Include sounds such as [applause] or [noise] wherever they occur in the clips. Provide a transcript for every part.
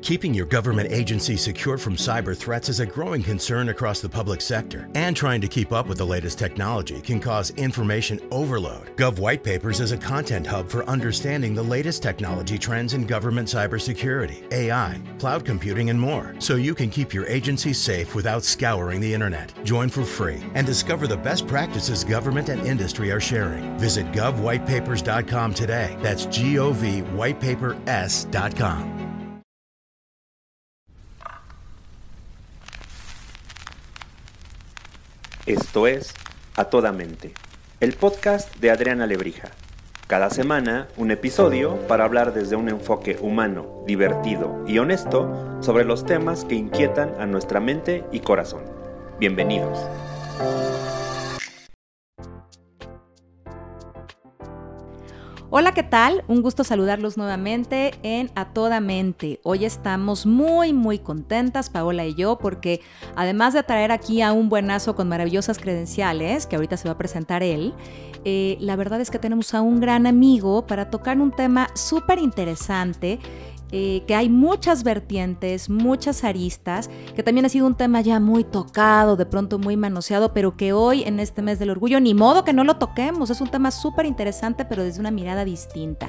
Keeping your government agency secure from cyber threats is a growing concern across the public sector, and trying to keep up with the latest technology can cause information overload. Gov White Papers is a content hub for understanding the latest technology trends in government cybersecurity, AI, cloud computing, and more, so you can keep your agency safe without scouring the internet. Join for free and discover the best practices government and industry are sharing. Visit govwhitepapers.com today. That's G O V whitepapers.com. Esto es A Toda Mente, el podcast de Adriana Lebrija. Cada semana, un episodio para hablar desde un enfoque humano, divertido y honesto sobre los temas que inquietan a nuestra mente y corazón. Bienvenidos. Hola, ¿qué tal? Un gusto saludarlos nuevamente en A Toda Mente. Hoy estamos muy, muy contentas, Paola y yo, porque además de traer aquí a un buenazo con maravillosas credenciales, que ahorita se va a presentar él, eh, la verdad es que tenemos a un gran amigo para tocar un tema súper interesante eh, que hay muchas vertientes, muchas aristas, que también ha sido un tema ya muy tocado, de pronto muy manoseado, pero que hoy en este mes del orgullo, ni modo que no lo toquemos, es un tema súper interesante, pero desde una mirada distinta.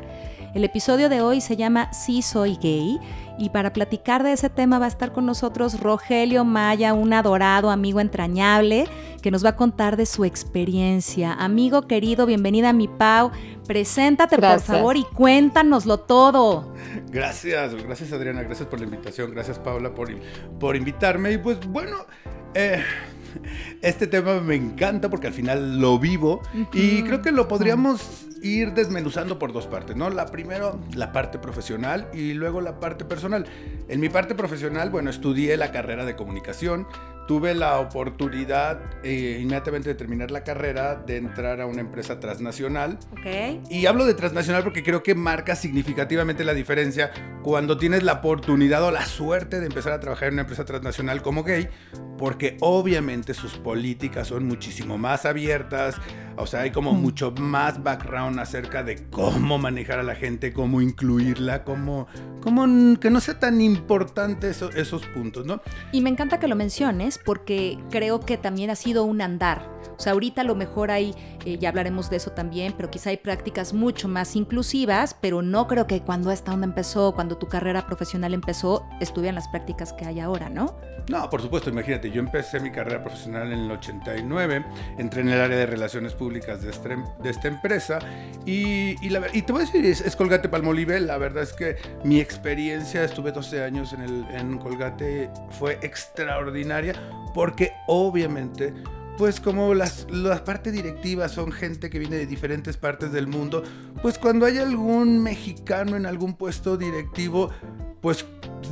El episodio de hoy se llama Sí soy gay y para platicar de ese tema va a estar con nosotros Rogelio Maya, un adorado amigo entrañable que nos va a contar de su experiencia. Amigo querido, bienvenida a mi Pau. Preséntate por favor y cuéntanoslo todo. Gracias, gracias Adriana, gracias por la invitación, gracias Paula por, por invitarme. Y pues bueno, eh, este tema me encanta porque al final lo vivo y creo que lo podríamos ir desmenuzando por dos partes, ¿no? La primero, la parte profesional y luego la parte personal. En mi parte profesional, bueno, estudié la carrera de comunicación, tuve la oportunidad eh, inmediatamente de terminar la carrera de entrar a una empresa transnacional. Ok. Y hablo de transnacional porque creo que marca significativamente la diferencia cuando tienes la oportunidad o la suerte de empezar a trabajar en una empresa transnacional como gay, porque obviamente sus políticas son muchísimo más abiertas, o sea, hay como mucho más background acerca de cómo manejar a la gente, cómo incluirla, cómo, cómo que no sea tan importante esos puntos, ¿no? Y me encanta que lo menciones porque creo que también ha sido un andar. O sea, ahorita a lo mejor hay, eh, ya hablaremos de eso también, pero quizá hay prácticas mucho más inclusivas, pero no creo que cuando esta onda empezó, cuando tu carrera profesional empezó, estuvieran las prácticas que hay ahora, ¿no? No, por supuesto, imagínate, yo empecé mi carrera profesional en el 89, entré en el área de relaciones públicas de, este, esta empresa y, la, te voy a decir, es, Colgate Palmolive, la verdad es que mi experiencia, estuve 12 años en, el, en Colgate, fue extraordinaria porque obviamente pues como las, las partes directivas son gente que viene de diferentes partes del mundo, pues cuando hay algún mexicano en algún puesto directivo, pues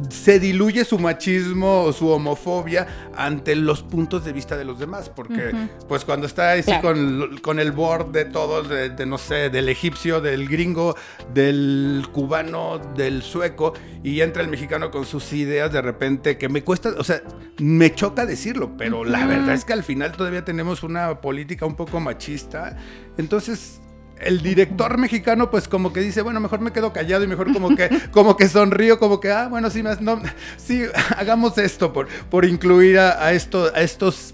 se diluye su machismo o su homofobia ante los puntos de vista de los demás, porque pues cuando está así con, el board de todos, de, no sé, del egipcio, del gringo, del cubano, del sueco, y entra el mexicano con sus ideas de repente, que me cuesta, o sea, me choca decirlo, pero la verdad es que al final todavía tenemos una política un poco machista, entonces el director mexicano pues como que dice, bueno, mejor me quedo callado y mejor como que [laughs] como que sonrío, como que ah, bueno, sí más no sí [laughs] hagamos esto por por incluir a, a esto a estos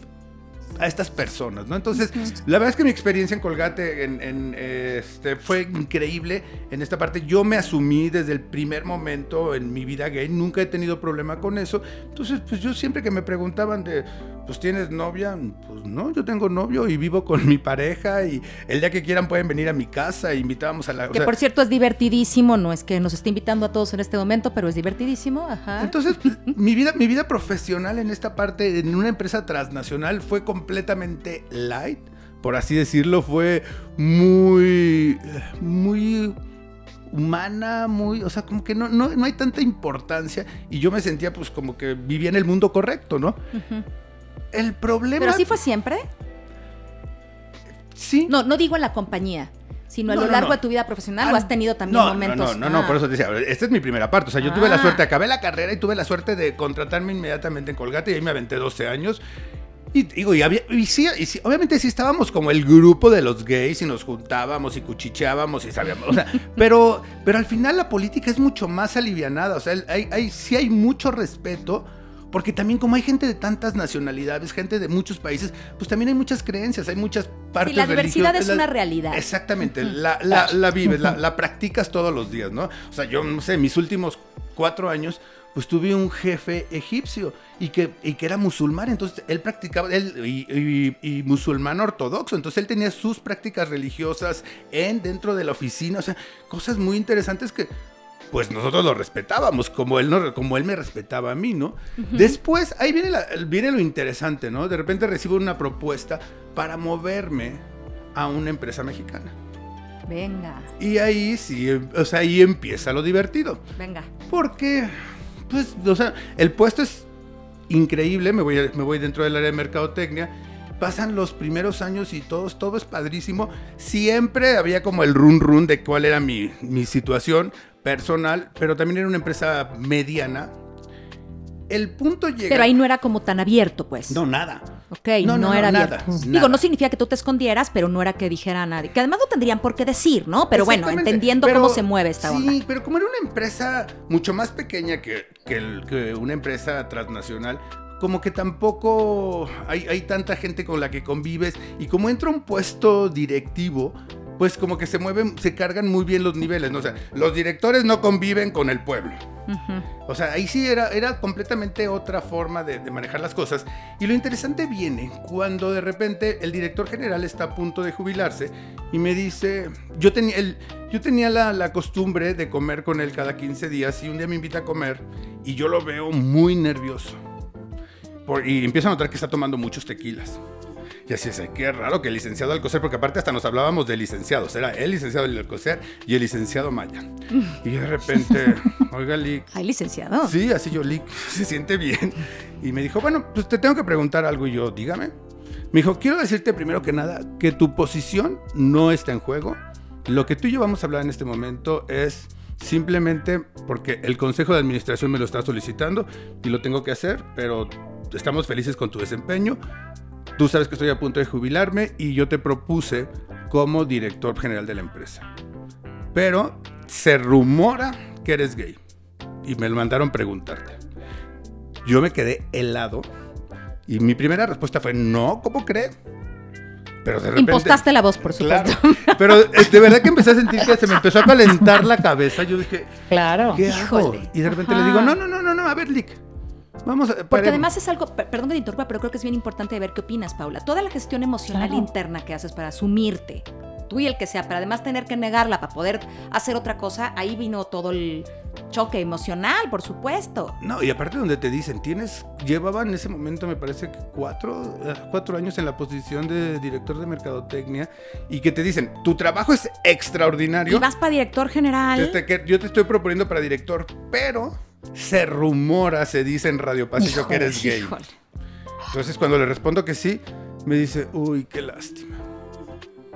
a estas personas, ¿no? Entonces, la verdad es que mi experiencia en Colgate en, este, fue increíble en esta parte. Yo me asumí desde el primer momento en mi vida gay, nunca he tenido problema con eso. Entonces, pues yo siempre que me preguntaban de, pues tienes novia, pues no, yo tengo novio y vivo con mi pareja y el día que quieran pueden venir a mi casa e invitábamos a la... Que por cierto es divertidísimo, no es que nos esté invitando a todos en este momento, pero es divertidísimo, ajá. Entonces, [laughs] mi vida, mi vida profesional en esta parte, en una empresa transnacional, fue completamente completamente light, por así decirlo, fue muy, muy humana, muy, o sea, como que no, no, no, hay tanta importancia y yo me sentía pues como que vivía en el mundo correcto, ¿no? El problema... ¿Pero así fue siempre? Sí. No, no digo en la compañía sino a lo largo de tu vida profesional o has tenido también momentos. No, no, no, por eso te decía, esta es mi primera parte. O sea, yo tuve la ah. suerte, acabé la carrera y tuve la suerte de contratarme inmediatamente en Colgate y ahí me aventé 12 años Y digo, y, había, y sí, y sí, obviamente sí estábamos como el grupo de los gays y nos juntábamos y cuchicheábamos y sabíamos, o sea, [laughs] pero, pero al final la política es mucho más alivianada, o sea, hay, hay, sí hay mucho respeto. Porque también como hay gente de tantas nacionalidades, gente de muchos países, pues también hay muchas creencias, hay muchas partes Y la diversidad es una realidad. Exactamente, la, la, la vives, la, la practicas todos los días, ¿no? O sea, yo no sé, mis últimos cuatro años, pues tuve un jefe egipcio y que, y que era musulmán, entonces él practicaba, él, y, y- y musulmán ortodoxo, entonces él tenía sus prácticas religiosas en, dentro de la oficina, o sea, cosas muy interesantes que pues nosotros lo respetábamos, como él, no, como él me respetaba a mí, ¿no? Después, ahí viene, la- viene lo interesante, ¿no? De repente recibo una propuesta para moverme a una empresa mexicana. Venga, Y ahí sí, o sea, ahí empieza lo divertido. venga. Porque, pues, o sea, el puesto es increíble, me voy, me voy dentro del área de mercadotecnia. Pasan los primeros años y todos, todo es padrísimo. Siempre había como el run run de cuál era mi, mi situación personal, pero también era una empresa mediana. El punto llega. Pero ahí no era como tan abierto, pues. No, nada. Ok, No, no, no, era nada, abierto. nada. Digo, no significa que tú te escondieras, pero no era que dijera a nadie. Que además no tendrían por qué decir, ¿no? Pero bueno, entendiendo Pero- cómo se mueve esta sí, onda. pero como era una empresa mucho más pequeña que, que el- que una empresa transnacional, como que tampoco hay, hay tanta gente con la que convives y como entra un puesto directivo, pues como que se mueven, se cargan muy bien los niveles, ¿no? O sea, los directores no conviven con el pueblo. Ujú. O sea, ahí sí era, era completamente otra forma de, de manejar las cosas. Y lo interesante viene cuando de repente el director general está a punto de jubilarse y me dice, yo tenía, el, yo tenía la, la costumbre de comer con él cada 15 días y un día me invita a comer y yo lo veo muy nervioso. Por- y empiezo a notar que está tomando muchos tequilas. Y así es, qué raro que el licenciado Alcocer, porque aparte hasta nos hablábamos de licenciados, era el licenciado Alcocer y el licenciado Maya. Y de repente, [laughs] oiga, Lick, Ay, licenciado. Sí, así yo, Lick, [laughs] se siente bien. Y me dijo, bueno, pues te tengo que preguntar algo. Y yo, dígame. Me dijo, quiero decirte primero que nada que tu posición no está en juego. Lo que tú y yo vamos a hablar en este momento es simplemente porque el Consejo de Administración me lo está solicitando y lo tengo que hacer, pero estamos felices con tu desempeño. Tú sabes que estoy a punto de jubilarme y yo te propuse como director general de la empresa. Pero se rumora que eres gay y me lo mandaron preguntarte. Yo me quedé helado y mi primera respuesta fue, no, ¿cómo cree? Pero de repente... Impostaste la voz, por supuesto. Claro, [laughs] pero eh, de verdad que empecé a sentir que se me empezó a calentar la cabeza. Yo dije, Claro. ¿qué hago? Y de repente Ajá. le digo, no, no, no, no, no, a ver, Lick. Vamos a... Porque paremos". además es algo, per- perdón que te interrumpa, pero creo que es bien importante ver qué opinas, Paula. Toda la gestión emocional Claro. interna que haces para asumirte, tú y el que sea, pero además tener que negarla para poder hacer otra cosa, ahí vino todo el choque emocional, por supuesto. No, y aparte donde te dicen, tienes, llevaba en ese momento me parece que cuatro, eh, cuatro años en la posición de director de mercadotecnia y que te dicen, tu trabajo es extraordinario. Y vas para director general. Que yo te estoy proponiendo para director, pero se rumora, se dice en Radio Pasillo que eres gay. Híjole. Entonces cuando le respondo que sí, me dice, uy, qué lástima.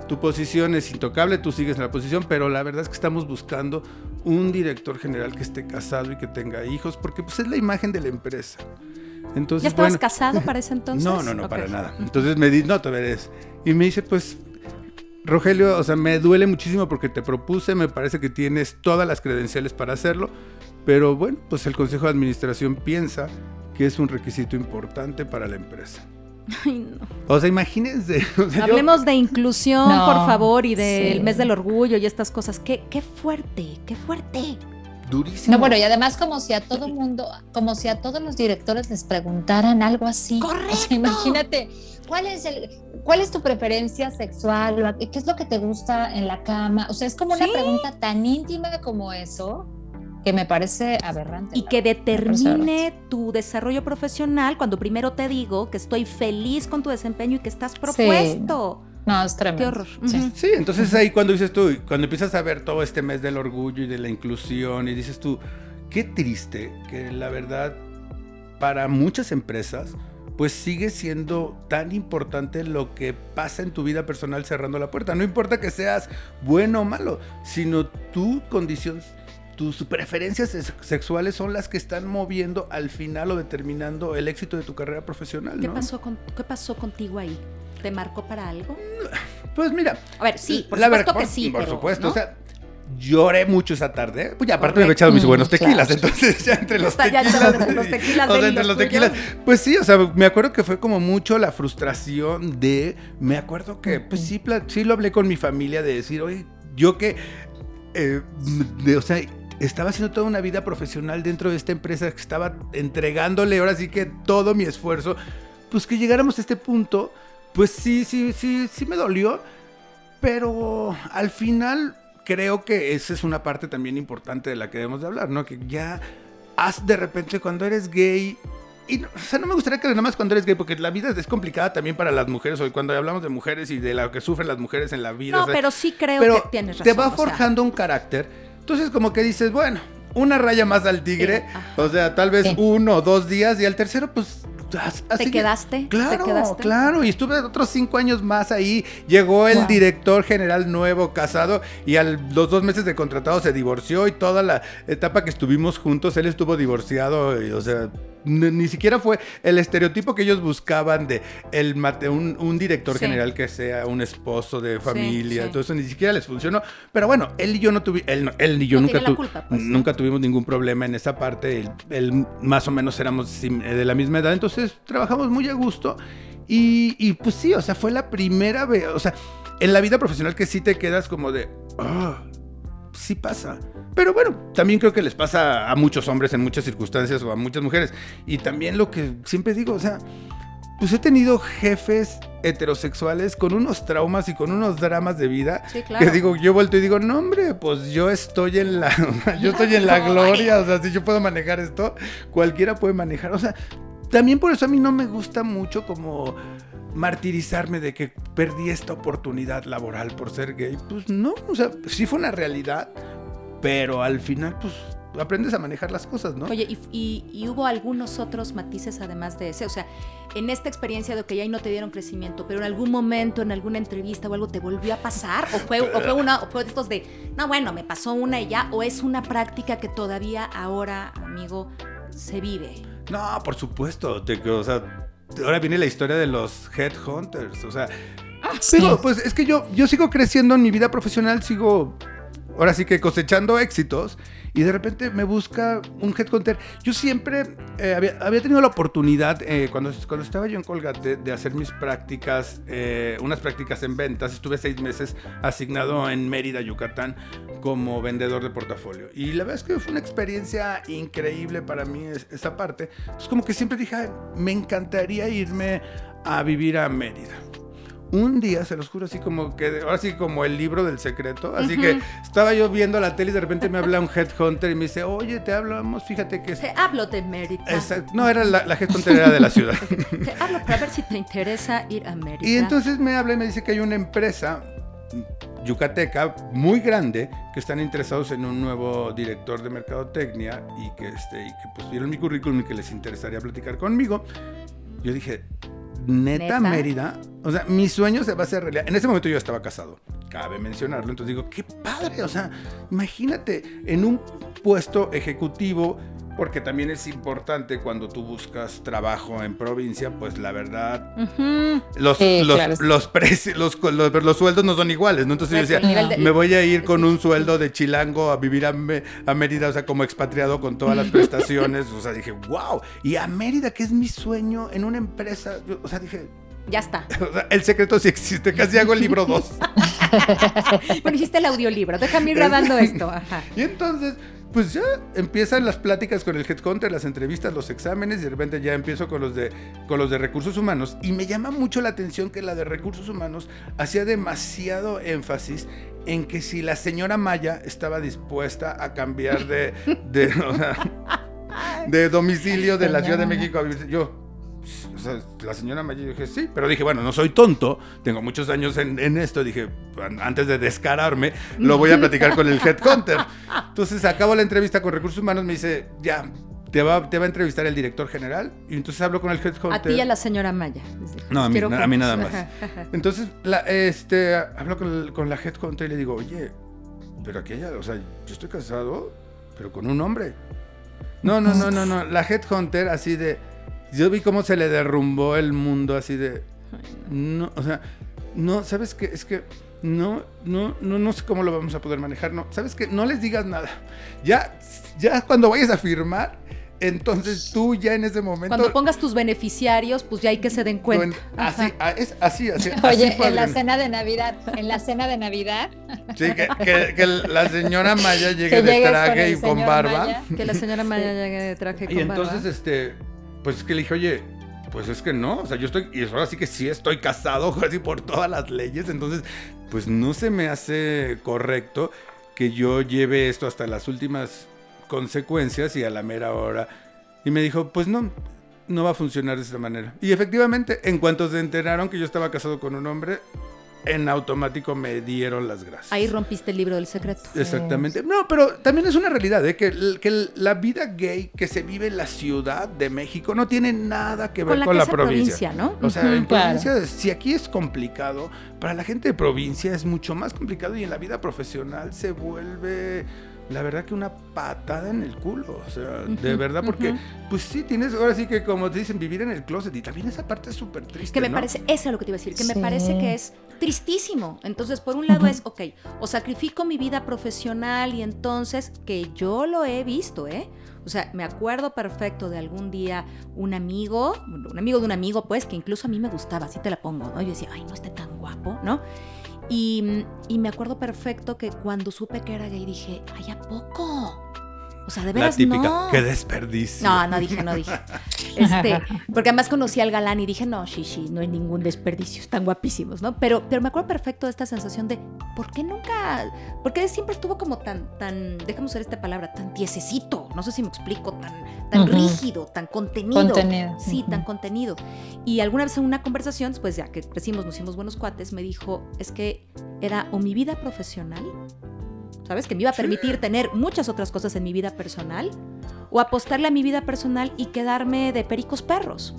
Tu posición es intocable, tú sigues en la posición, pero la verdad es que estamos buscando un director general que esté casado y que tenga hijos, porque pues es la imagen de la empresa. Entonces, ¿Ya estabas bueno, casado para ese [laughs] entonces? no, no, no, para nada. Entonces me dice, no, te verás. Y me dice, pues, Rogelio, o sea, me duele muchísimo porque te propuse, me parece que tienes todas las credenciales para hacerlo, pero bueno, pues el Consejo de Administración piensa que es un requisito importante para la empresa. Ay, no. O sea, imagínense. [laughs] o sea, yo- Hablemos de inclusión, No, por favor, y del sí. mes del orgullo y estas cosas. Qué, qué fuerte, qué fuerte. durísimo. No, bueno, y además como si a todo mundo, como si a todos los directores les preguntaran algo así. O Correcto. sea, imagínate, ¿cuál es el, cuál es tu preferencia sexual? ¿O a- ¿Qué es lo que te gusta en la cama? O sea, es como una pregunta tan íntima como eso que me parece aberrante. Y que determine tu desarrollo profesional cuando primero te digo que estoy feliz con tu desempeño y que estás propuesto. No, es tremendo. Qué horror. Sí, entonces ahí cuando dices tú, cuando empiezas a ver todo este mes del orgullo y de la inclusión y dices tú, qué triste que la verdad para muchas empresas pues sigue siendo tan importante lo que pasa en tu vida personal cerrando la puerta. No importa que seas bueno o malo, sino tu condición tus preferencias sexuales son las que están moviendo al final o determinando el éxito de tu carrera profesional. ¿Qué, pasó, con, ¿qué pasó contigo ahí? ¿Te marcó para algo? Pues mira. A ver, sí, por supuesto que sí. Por supuesto, o sea, lloré mucho esa tarde. Pues ya aparte me he echado mis buenos tequilas, entonces ya entre los tequilas. entre los tequilas. o sea, entre los tequilas. Pues sí, o sea, me acuerdo que fue como mucho la frustración de. Me acuerdo que, pues sí, sí lo hablé con mi familia de decir, oye, yo que. Eh, de, o sea, estaba haciendo toda una vida profesional dentro de esta empresa que estaba entregándole ahora sí que todo mi esfuerzo. Pues que llegáramos a este punto, pues sí, sí, sí, sí me dolió. Pero al final creo que esa es una parte también importante de la que debemos de hablar, ¿no? Que ya has de repente cuando eres gay y o sea, no me gustaría que nada más cuando eres gay, porque la vida es complicada también para las mujeres, hoy cuando hablamos de mujeres y de lo que sufren las mujeres en la vida. No, pero sí creo que tienes razón. Te va forjando un carácter. Entonces, como que dices, bueno, una raya más al tigre, o sea, tal vez uno o dos días, y al tercero, pues ¿Te quedaste? Claro, claro. Y estuve otros cinco años más ahí. Llegó el director general nuevo, casado, y a los dos meses de contratado se divorció y toda la etapa que estuvimos juntos, él estuvo divorciado, y, o sea, ni siquiera fue el estereotipo que ellos buscaban de el un, un director general que sea un esposo de familia, Entonces todo eso ni siquiera les funcionó. Pero bueno, él y yo no tuvimos, él, él, y yo nunca, pues, nunca tuvimos ningún problema en esa parte. Él, más o menos éramos de la misma edad, entonces trabajamos muy a gusto. Y, y pues sí, o sea, fue la primera vez, o sea, en la vida profesional que sí te quedas como de, ah, sí pasa. Pero bueno, también creo que les pasa a muchos hombres en muchas circunstancias o a muchas mujeres. Y también lo que siempre digo, o sea, pues he tenido jefes heterosexuales con unos traumas y con unos dramas de vida sí, claro. que digo, yo vuelto y digo, no hombre, pues yo estoy en la, [laughs] yo estoy en la [laughs] gloria, o sea, si yo puedo manejar esto, cualquiera puede manejar, o sea, también por eso a mí no me gusta mucho como martirizarme de que perdí esta oportunidad laboral por ser gay. Pues no, o sea, sí fue una realidad, pero al final, pues aprendes a manejar las cosas, ¿no? Oye, ¿y, hubo algunos otros matices además de ese? O sea, en esta experiencia de que ya no te dieron crecimiento, pero en algún momento, en alguna entrevista o algo, ¿te volvió a pasar? ¿O fue, o fue una, o fue de estos de, no, bueno, me pasó una y ya? ¿O es una práctica que todavía ahora, amigo, se vive? No, por supuesto. o sea, ahora viene la historia de los headhunters. O sea, ah, pues es que yo, yo sigo creciendo en mi vida profesional, sigo ahora sí que cosechando éxitos y de repente me busca un headhunter. Yo siempre eh, había, tenido la oportunidad, eh, cuando, cuando estaba yo en Colgate, de, hacer mis prácticas, eh, unas prácticas en ventas. Estuve seis meses asignado en Mérida, Yucatán, como vendedor de portafolio. Y la verdad es que fue una experiencia increíble para mí esa parte. Es como que siempre dije, me encantaría irme a vivir a Mérida un día, se los juro, así como que, ahora sí como el libro del secreto, así que estaba yo viendo la tele y de repente me habla un headhunter y me dice, oye, te hablamos, fíjate que... Te hablo de Mérida. No, era la, la headhunter era de la ciudad. [laughs] te hablo para ver si te interesa ir a Mérida. Y entonces me habla y me dice que hay una empresa yucateca muy grande que están interesados en un nuevo director de mercadotecnia y que, este, y que pues vieron mi currículum y que les interesaría platicar conmigo. Yo dije, neta, Mérida. O sea, mi sueño se va a hacer realidad. En ese momento yo estaba casado, cabe mencionarlo. Entonces digo, qué padre. O sea, imagínate en un puesto ejecutivo porque también es importante cuando tú buscas trabajo en provincia, pues la verdad, los, los, precios, los, los, sueldos no son iguales, ¿no? Entonces yo decía, me voy a ir con un sueldo de chilango a vivir a, a, Mérida, o sea, como expatriado con todas las prestaciones, [laughs] o sea, dije, wow, y a Mérida, que es mi sueño, en una empresa, o sea, dije... Ya está. [laughs] el secreto sí existe, casi hago el libro 2. [laughs] bueno, hiciste el audiolibro, déjame ir grabando esto. Y entonces pues ya empiezan las pláticas con el headhunter, las entrevistas, los exámenes y de repente ya empiezo con los de con los de recursos humanos. Y me llama mucho la atención que la de recursos humanos hacía demasiado énfasis en que si la señora Maya estaba dispuesta a cambiar de de, [laughs] de domicilio de la Ciudad de México a vivir yo o sea, la señora Maya, dije, sí, pero dije, bueno, no soy tonto, tengo muchos años en, en, esto, dije, antes de descararme, lo voy a platicar con el headhunter. Entonces acabo la entrevista con Recursos Humanos, me dice, ya, te va, te va a entrevistar el director general, y entonces hablo con el headhunter. A ti y a la señora Maya. No, a mí, a mí nada más. [laughs] Entonces, la, este, hablo con, con la headhunter y le digo, oye, pero aquella, o sea, yo estoy casado, pero con un hombre. No, no, no, no, no. La Headhunter así de... Yo vi cómo se le derrumbó el mundo así de... No, o sea, no, ¿sabes qué? Es que no, no, no, no sé cómo lo vamos a poder manejar. No, ¿sabes qué? No les digas nada. Ya, ya cuando vayas a firmar, entonces tú ya en ese momento. Cuando pongas tus beneficiarios, pues ya hay que se den cuenta. Así, ah, es así, así. Oye, así en la cena de Navidad, en la cena de Navidad. Sí, que, que, la señora Maya llegue de traje y con barba. Que la señora Maya llegue de traje y con barba. Y entonces, este, pues es que le dije, oye, pues es que no, o sea, yo estoy, y ahora sí que sí estoy casado, [laughs] así por todas las leyes, entonces, pues no se me hace correcto que yo lleve esto hasta las últimas consecuencias y a la mera hora. Y me dijo, pues no, no va a funcionar de esta manera. Y efectivamente, en cuanto se enteraron que yo estaba casado con un hombre, en automático me dieron las gracias. Ahí rompiste el libro del secreto. Exactamente. No, pero también es una realidad, ¿eh? que, que, la vida gay que se vive en la Ciudad de México no tiene nada que ver con la, provincia. ¿no? O sea, en provincia, si aquí es complicado, para la gente de provincia es mucho más complicado y en la vida profesional se vuelve la verdad que una patada en el culo, o sea, de verdad, porque pues sí, tienes, ahora sí que como te dicen, vivir en el closet y también esa parte es súper triste. Que me parece, eso es lo que te iba a decir, que me parece que es tristísimo. Entonces, por un lado es, ok, o sacrifico mi vida profesional y entonces, que yo lo he visto, ¿eh? O sea, me acuerdo perfecto de algún día un amigo, un amigo de un amigo, pues, que incluso a mí me gustaba, así te la pongo, ¿no? Yo decía, ay, no esté tan guapo, ¿no? Y, me acuerdo perfecto que cuando supe que era gay dije, ay, ¿a poco? O sea, de veras La típica, no. qué desperdicio. No, no dije, no dije. Este, [laughs] porque además conocí al galán y dije, no, sí, sí, no hay ningún desperdicio, están guapísimos, ¿no? Pero, pero me acuerdo perfecto de esta sensación de, ¿por qué nunca? ¿Por qué siempre estuvo como tan, tan, déjame usar esta palabra, tan tiesecito? No sé si me explico, tan, tan rígido, tan contenido. Contenido. Sí, tan contenido. Y alguna vez en una conversación, pues ya que crecimos, nos hicimos buenos cuates, me dijo, es que era o mi vida profesional ¿sabes? Que me iba a permitir tener muchas otras cosas en mi vida personal o apostarle a mi vida personal y quedarme de pericos perros.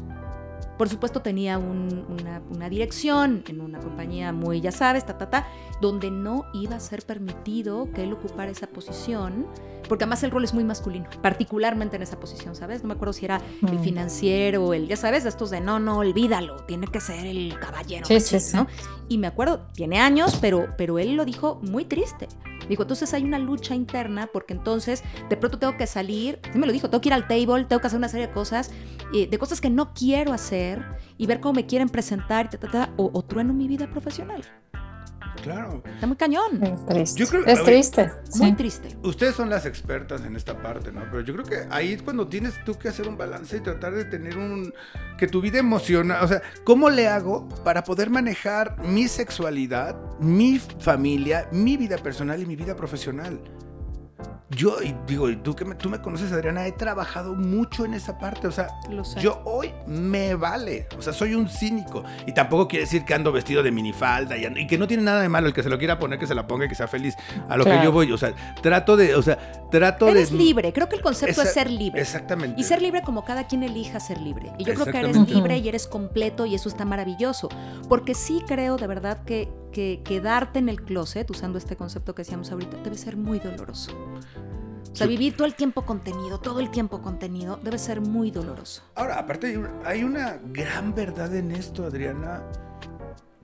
Por supuesto tenía una, dirección en una compañía muy, ya sabes, ta, ta, ta, donde no iba a ser permitido que él ocupara esa posición, porque además el rol es muy masculino, particularmente en esa posición, ¿sabes? No me acuerdo si era el mm. financiero, el, ya sabes, de estos de no, no, olvídalo, tiene que ser el caballero, sí, sí, ¿no? Y me acuerdo, tiene años, pero, pero él lo dijo muy triste. Dijo, entonces hay una lucha interna porque entonces de pronto tengo que salir, sí me lo dijo, tengo que ir al table, tengo que hacer una serie de cosas, eh, de cosas que no quiero hacer y ver cómo me quieren presentar o, o trueno mi vida profesional. Claro. Está muy cañón. Es triste. Yo creo, es triste. Muy triste. Ustedes son las expertas en esta parte, ¿no? Pero yo creo que ahí es cuando tienes tú que hacer un balance y tratar de tener un... que tu vida emociona. O sea, ¿cómo le hago para poder manejar mi sexualidad, mi familia, mi vida personal y mi vida profesional? Yo, y digo, y tú que me, tú me conoces, Adriana, he trabajado mucho en esa parte. O sea, yo hoy me vale. O sea, soy un cínico. Y tampoco quiere decir que ando vestido de minifalda y, que no tiene nada de malo. El que se lo quiera poner, que se la ponga y que sea feliz. A lo que yo voy. O sea, trato de. O sea, trato eres libre. Creo que el concepto es ser libre. Exactamente. Y ser libre como cada quien elija ser libre. Y yo creo que eres libre y eres completo y eso está maravilloso. Porque sí creo de verdad que que quedarte en el closet, usando este concepto que decíamos ahorita, debe ser muy doloroso. O sea, vivir todo el tiempo contenido, todo el tiempo contenido, debe ser muy doloroso. Ahora, aparte hay una gran verdad en esto, Adriana,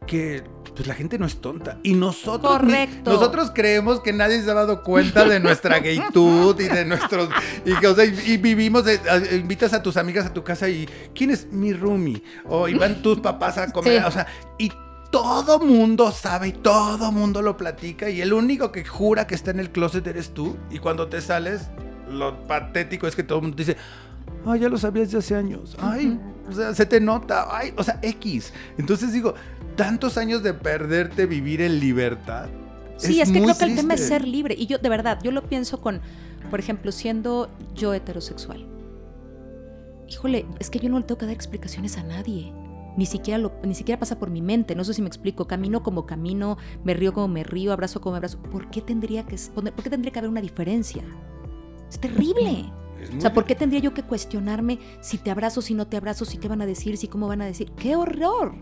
que pues la gente no es tonta. Y nosotros, nosotros creemos que nadie se ha dado cuenta de nuestra gaytud y de nuestros... Y, vivimos, invitas a tus amigas a tu casa y ¿quién es mi roomie? O y van tus papás a comer. O sea, y todo mundo sabe y todo mundo lo platica y el único que jura que está en el closet eres tú y cuando te sales lo patético es que todo el mundo dice, ay, ya lo sabías de hace años, ay, o sea, se te nota, ay, o sea, X. Entonces digo, tantos años de perderte vivir en libertad. Sí, es, que creo que el tema es ser libre y yo de verdad, yo lo pienso con, por ejemplo, siendo yo heterosexual. Híjole, es que yo no le tengo que dar explicaciones a nadie ni siquiera, lo, ni siquiera pasa por mi mente. No sé si me explico. Camino como camino, me río como me río, abrazo como me abrazo. ¿Por qué tendría que, por qué tendría que haber una diferencia? Es terrible. [laughs] o sea, ¿por qué tendría yo que cuestionarme si te abrazo, si no te abrazo, si te van a decir, si cómo van a decir? ¡Qué horror!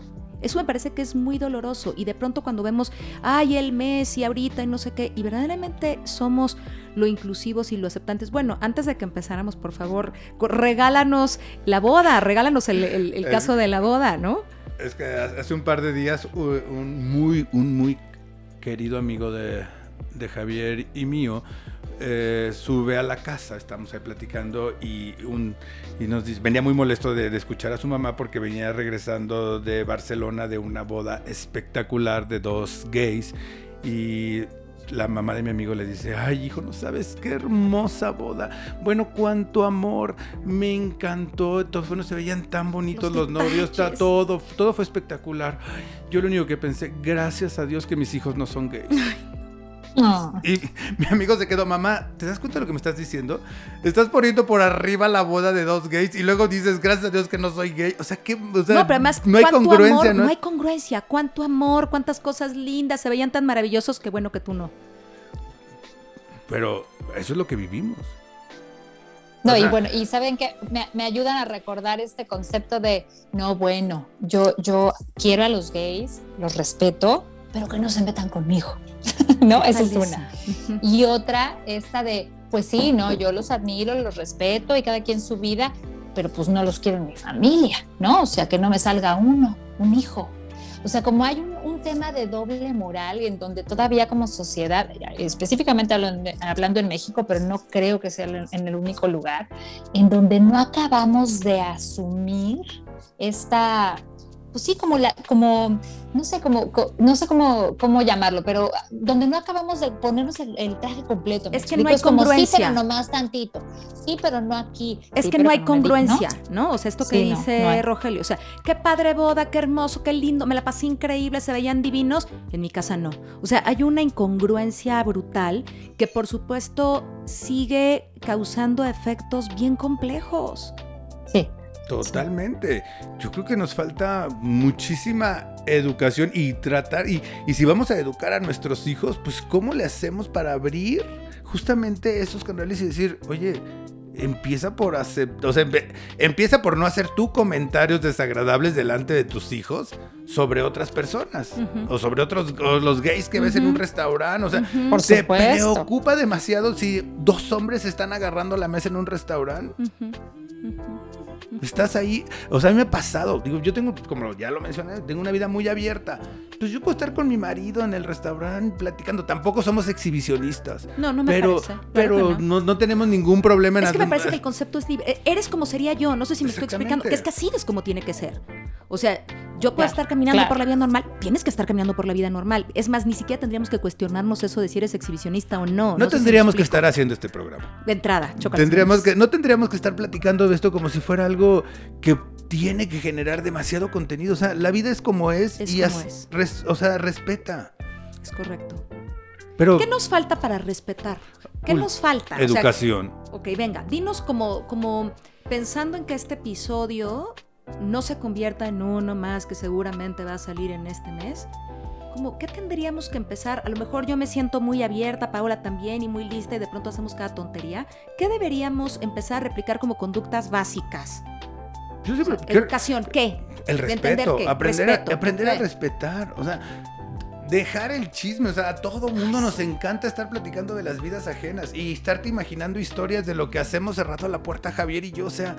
Eso me parece que es muy doloroso y de pronto cuando vemos, ay, el mes y ahorita y no sé qué, y verdaderamente somos lo inclusivos y lo aceptantes. Bueno, antes de que empezáramos, por favor, regálanos la boda, regálanos el, el caso de la boda, ¿no? Es que hace un par de días un muy, un muy querido amigo de, Javier y mío eh, sube a la casa, estamos ahí platicando y, un, y nos dice, venía muy molesto de, de, escuchar a su mamá porque venía regresando de Barcelona de una boda espectacular de dos gays y la mamá de mi amigo le dice, ay hijo, no sabes qué hermosa boda. Bueno, cuánto amor, me encantó. Todos bueno, se veían tan bonitos los, novios, todo, todo fue espectacular. Yo lo único que pensé, gracias a Dios que mis hijos no son gays. Y mi amigo se quedó, mamá, ¿te das cuenta de lo que me estás diciendo? Estás poniendo por arriba la boda de dos gays y luego dices, gracias a Dios que no soy gay. O sea, que no, pero además, no hay congruencia, ¿no? No hay congruencia. Cuánto amor, cuántas cosas lindas, se veían tan maravillosos que bueno que tú no. Pero eso es lo que vivimos. No, y bueno, y saben que me, me, ayudan a recordar este concepto de, no, bueno, yo, yo quiero a los gays, los respeto, pero que no se metan conmigo. [laughs] ¿no? Esa es una. [laughs] Y otra, esta de, pues sí, ¿no? Yo los admiro, los respeto y cada quien su vida, pero pues no los quiero en mi familia, ¿no? O sea, que no me salga uno, un hijo. O sea, como hay un, tema de doble moral en donde todavía como sociedad, específicamente hablando, en México, pero no creo que sea en el único lugar, en donde no acabamos de asumir esta pues sí, como la, como, no sé cómo, no sé cómo, cómo llamarlo, pero donde no acabamos de ponernos el, traje completo. Es que no hay congruencia. sí, pero nomás tantito. Sí, pero no aquí. Es que no hay congruencia, ¿no? O sea, esto que dice Rogelio, o sea, qué padre boda, qué hermoso, qué lindo, me la pasé increíble, se veían divinos. En mi casa no. O sea, hay una incongruencia brutal que por supuesto sigue causando efectos bien complejos. Sí. Totalmente. Yo creo que nos falta muchísima educación y tratar, y, y, si vamos a educar a nuestros hijos, pues ¿cómo le hacemos para abrir justamente esos canales y decir, oye, empieza por aceptar, o sea, empieza por no hacer tú comentarios desagradables delante de tus hijos sobre otras personas o sobre otros los gays que ves en un restaurante, o sea, te preocupa demasiado si dos hombres están agarrando la mesa en un restaurante. Estás ahí. O sea, a mí me ha pasado. Digo, yo tengo, como ya lo mencioné, tengo una vida muy abierta. Entonces yo puedo estar con mi marido en el restaurante platicando. Tampoco somos exhibicionistas. No, no me pero, parece. Pero no. No, tenemos ningún problema en Es que me parece que el concepto es libre. Eres como sería yo. No sé si me estoy explicando. Que es que así es como tiene que ser. O sea, yo puedo estar caminando por la vida normal. Tienes que estar caminando por la vida normal. Es más, ni siquiera tendríamos que cuestionarnos eso de si eres exhibicionista o no. No, tendríamos que estar haciendo este programa. De entrada, tendríamos que No tendríamos que estar platicando de esto como si fuera algo que tiene que generar demasiado contenido. O sea, la vida es como es y es. o sea, respeta. Es correcto. Pero, ¿Qué nos falta para respetar? ¿Qué nos falta? Educación. ok, venga, dinos como, como pensando en que este episodio no se convierta en uno más que seguramente va a salir en este mes como, ¿qué tendríamos que empezar? A lo mejor yo me siento muy abierta, Paola también, y muy lista, y de pronto hacemos cada tontería. ¿Qué deberíamos empezar a replicar como conductas básicas? educación, ¿qué? El respeto, aprender, A, aprender a respetar. O sea, dejar el chisme. O sea, a todo mundo nos encanta estar platicando de las vidas ajenas y estarte imaginando historias de lo que hacemos de rato a la puerta Javier y yo. O sea,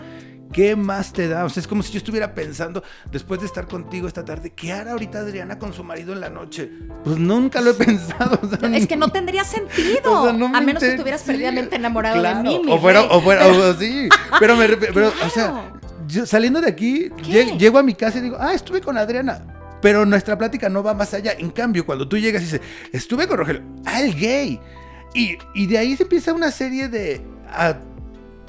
¿qué más te da? O sea, es como si yo estuviera pensando, después de estar contigo esta tarde, ¿qué hará ahorita Adriana con su marido en la noche? Pues nunca lo he [laughs] pensado. es que no tendría [laughs] sentido. a menos que estuvieras perdidamente enamorado de mí. O fuera, o fuera, [laughs] o, sí. Pero, me, pero o sea, saliendo de aquí, llego a mi casa y digo, ah, estuve con Adriana pero nuestra plática no va más allá. En cambio, cuando tú llegas y dices, estuve con Rogelio, al gay. Y, y, de ahí se empieza una serie de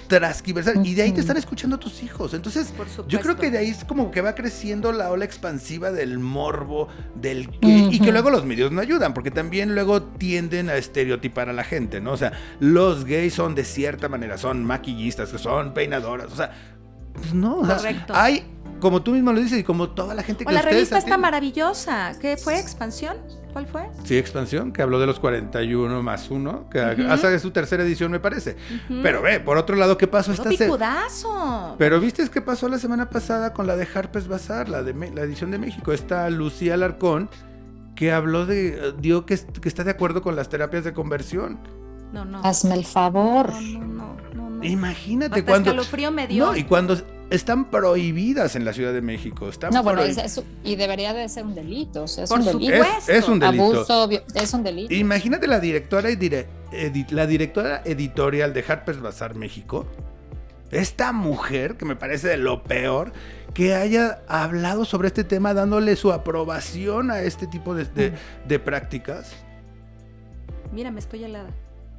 trasquiversar. Y de ahí te están escuchando tus hijos. Entonces, yo creo que de ahí es como que va creciendo la ola expansiva del morbo, del gay. Y que luego los medios no ayudan, porque también luego tienden a estereotipar a la gente, ¿no? O sea, los gays son de cierta manera, son maquillistas, son peinadoras. O sea, Pues no, o sea, hay, como tú mismo lo dices y como toda la gente que O la revista está maravillosa. ¿Qué fue? ¿Expansión? ¿Cuál fue? Sí, Expansión, que habló de los 41 más 1, que Ujú. hasta es su tercera edición, me parece. Pero ve, por otro lado, ¿qué pasó esta se- picudazo. Pero viste qué pasó la semana pasada con la de Harper's Bazaar, la de Me- la edición de México, esta Lucía Alarcón, que habló de, dio que, que está de acuerdo con las terapias de conversión. No, no. Hazme el favor. No, no, no, no, no. Imagínate Hasta cuando... escalofrío me dio. No, y cuando están prohibidas en la Ciudad de México. Están No, bueno, prohi- es- es- y debería de ser un delito. o sea, es Por un delito. supuesto. es, es un delito. Abuso, es un delito. Imagínate la directora, y dire- edi- la directora editorial de Harper's Bazaar México. Esta mujer, que me parece de lo peor, que haya hablado sobre este tema dándole su aprobación a este tipo de, de- de prácticas. Mira, me estoy helada.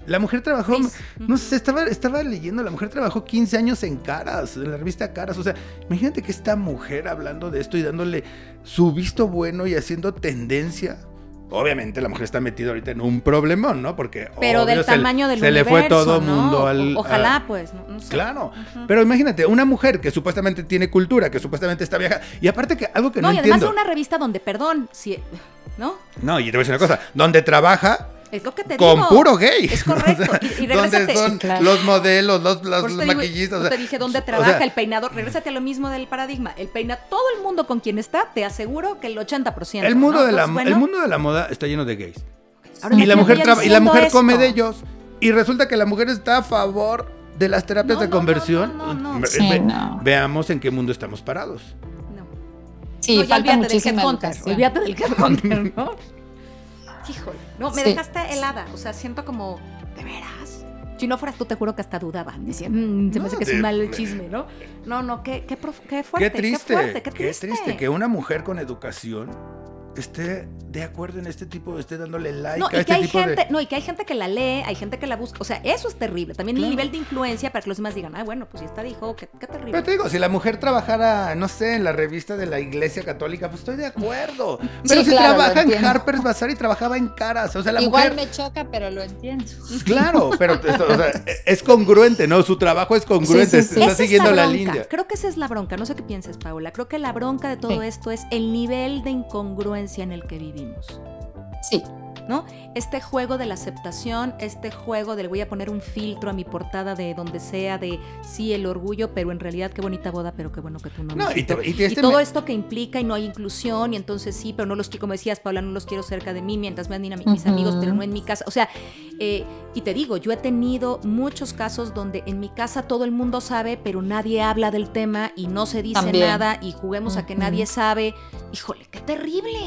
La mujer trabajó, no sé, estaba, estaba leyendo, la mujer trabajó 15 años en Caras, en la revista Caras. O sea, imagínate que esta mujer hablando de esto y dándole su visto bueno y haciendo tendencia. Obviamente la mujer está metida ahorita en un problemón, ¿no? Porque Pero obvio, del se le- tamaño del se le fue todo ¿no? mundo al Ojalá, a- pues. No, no sé. Claro, pero imagínate, una mujer que supuestamente tiene cultura, que supuestamente está viaja, y aparte que algo que no, No, y además de entiendo. una revista donde, perdón, si, ¿no? No, y te voy a decir una cosa, donde trabaja Es lo que te con digo. puro gay. Es correcto. O sea, y, y [laughs] regrésate. son claro. los modelos, los, los eso te digo, maquillistas. o yo sea, te dije dónde o trabaja sea, el peinador. Regrésate a lo mismo del paradigma. El peina todo el mundo con quien está, te aseguro que el 80%. El mundo, ¿no? de la, Entonces, bueno, el mundo de la moda está lleno de gays. ahora Y la mujer, traba- y la mujer come esto. de ellos. Y resulta que la mujer está a favor de las terapias No, de no, no, conversión. no, no, no. Ve- Sí, ve- no. Veamos en qué mundo estamos parados. No. Sí, No, falta olvídate del muchísima Headhunter. educación. Olvídate del Headhunter, ¿no? [laughs] Híjole. No, me Sí. dejaste helada. O sea, siento como, ¿de veras? Si no fueras tú, te juro que hasta dudaba. Decía, "Mm, se me hace que es un mal chisme, ¿no? No, no, qué, qué, prof- qué fuerte. qué triste, Qué fuerte, qué triste. triste que una mujer con educación esté de acuerdo en este tipo, esté dándole like No, a y que este hay tipo gente, de... no, y que hay gente que la lee, hay gente que la busca. O sea, eso es terrible. También Claro. el nivel de influencia para que los demás digan, ah, bueno, pues si esta dijo, qué, qué terrible. Pero te digo, si la mujer trabajara, no sé, en la revista de la Iglesia Católica, pues estoy de acuerdo. Pero si claro, trabaja en. Harper's Bazaar y trabajaba en Caras, o sea, la Igual mujer... me choca, pero lo entiendo. Claro, pero esto, o sea, es congruente, ¿no? Su trabajo es congruente, Sí, sí, sí. está Esa es siguiendo la, línea. Creo que esa es la bronca. No sé qué pienses, Paula. Creo que la bronca de todo Sí. esto es el nivel de incongruencia en el que vivimos. Sí, ¿no? Este juego de la aceptación, este juego del voy a poner un filtro a mi portada de donde sea, de sí, el orgullo, pero en realidad qué bonita boda, pero qué bueno que tú no. No, y mijito. te- y te- este todo me- esto que implica y no hay inclusión, y entonces sí, pero no los quiero, como decías, Paula, no los quiero cerca de mí, mientras me andan a mis amigos, pero no en mi casa. O sea, eh, y te digo, yo he tenido muchos casos donde en mi casa todo el mundo sabe, pero nadie habla del tema y no se dice También. nada, y juguemos a que nadie sabe. Híjole, qué terrible.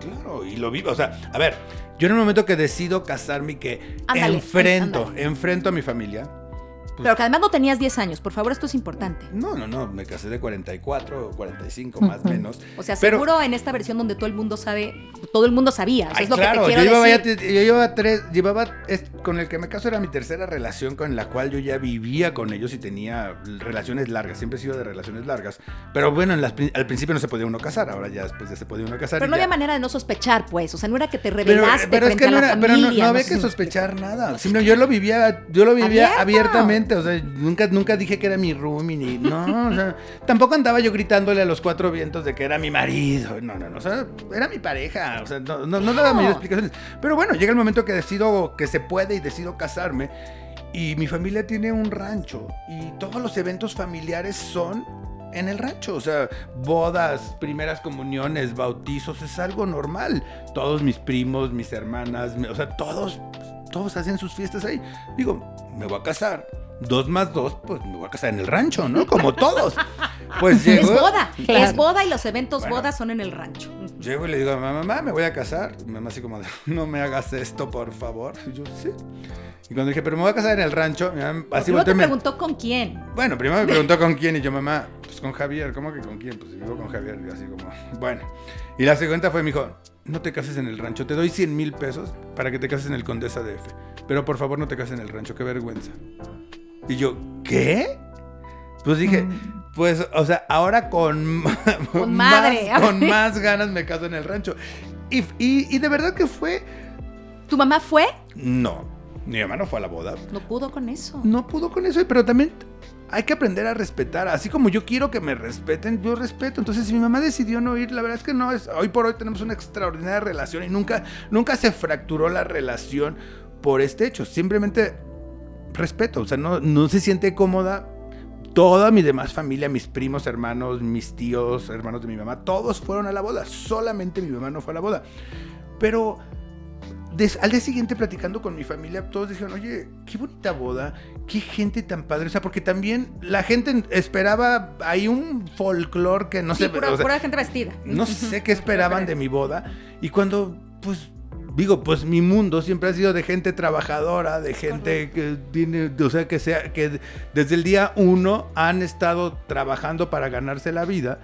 Claro, y lo vivo. O sea, a ver, yo en el momento que decido casarme y que Ándale, enfrento, ándale. enfrento a mi familia. Pues, Pero que además no tenías 10 años, por favor, esto es importante. No, no, no, me casé de 44 o 45 más o Ujú. menos. O sea, Pero- seguro en esta versión donde todo el mundo sabe, todo el mundo sabía. Eso Ay, es lo claro, que te yo quiero llevaba, ya decir. yo llevaba tres, llevaba, es- con el que me caso era mi tercera relación con la cual yo ya vivía con ellos y tenía relaciones largas, siempre he sido de relaciones largas. Pero bueno, en las al principio no se podía uno casar, ahora ya después ya se podía uno casar. Pero no ya. había manera de no sospechar, pues. O sea, no era que te revelaste pero es frente que no, a la era- pero no- no había que sospechar nada. Sino yo lo vivía, yo lo vivía Abierto. O sea, nunca, nunca dije que era mi roomie ni. No, o sea, [laughs] tampoco andaba yo gritándole a los cuatro vientos de que era mi marido. No, no, no. O sea, era mi pareja. O sea, no, no, no daba mayores explicaciones. Pero bueno, llega el momento que decido que se puede y decido casarme. Y mi familia tiene un rancho. Y todos los eventos familiares son en el rancho. O sea, bodas, primeras comuniones, bautizos, es algo normal. Todos mis primos, mis hermanas, o sea, todos, todos hacen sus fiestas ahí. Digo, me voy a casar. Dos más dos, pues me voy a casar en el rancho, ¿no? Como todos. Pues Es llego, boda, Claro. es boda y los eventos Bueno. bodas son en el rancho. llego y le digo a mi mamá, mamá, me voy a casar. Mi mamá así como, de, no me hagas esto, por favor. Y yo, sí. Y cuando dije, pero me voy a casar en el rancho, mi mamá así Luego te preguntó con quién. Bueno, primero me preguntó [laughs] con quién y yo, mamá, pues con Javier. ¿Cómo que con quién? Pues vivo con Javier. Y así como, bueno. Y la segunda fue, me dijo, no te cases en el rancho. Te doy 100 mil pesos para que te cases en el Condesa DF. Pero por favor no te cases en el rancho, qué vergüenza. Y yo, ¿qué? Pues dije, pues, o sea, ahora con, Con más- madre. con más ganas me caso en el rancho. Y, y, y de verdad que fue, ¿Tu mamá fue? no. Mi mamá no fue a la boda. No pudo con eso. No pudo con eso, pero también hay que aprender a respetar. Así como yo quiero que me respeten, yo respeto. Entonces, si mi mamá decidió no ir, la verdad es que no es. Hoy por hoy tenemos una extraordinaria relación y nunca, nunca se fracturó la relación por este hecho. Simplemente respeto. O sea, no, no se siente cómoda. Toda mi demás familia, mis primos, hermanos, mis tíos, hermanos de mi mamá, todos fueron a la boda. Solamente mi mamá no fue a la boda. Pero al día siguiente platicando con mi familia, todos dijeron, oye, qué bonita boda, qué gente tan padre. O sea, porque también la gente esperaba ahí un folclore que no sé. Pura, pura gente vestida. No sé qué esperaban de mi boda. Y cuando, pues, digo, pues mi mundo siempre ha sido de gente trabajadora, de gente que tiene, o sea, que sea, que desde el día uno han estado trabajando para ganarse la vida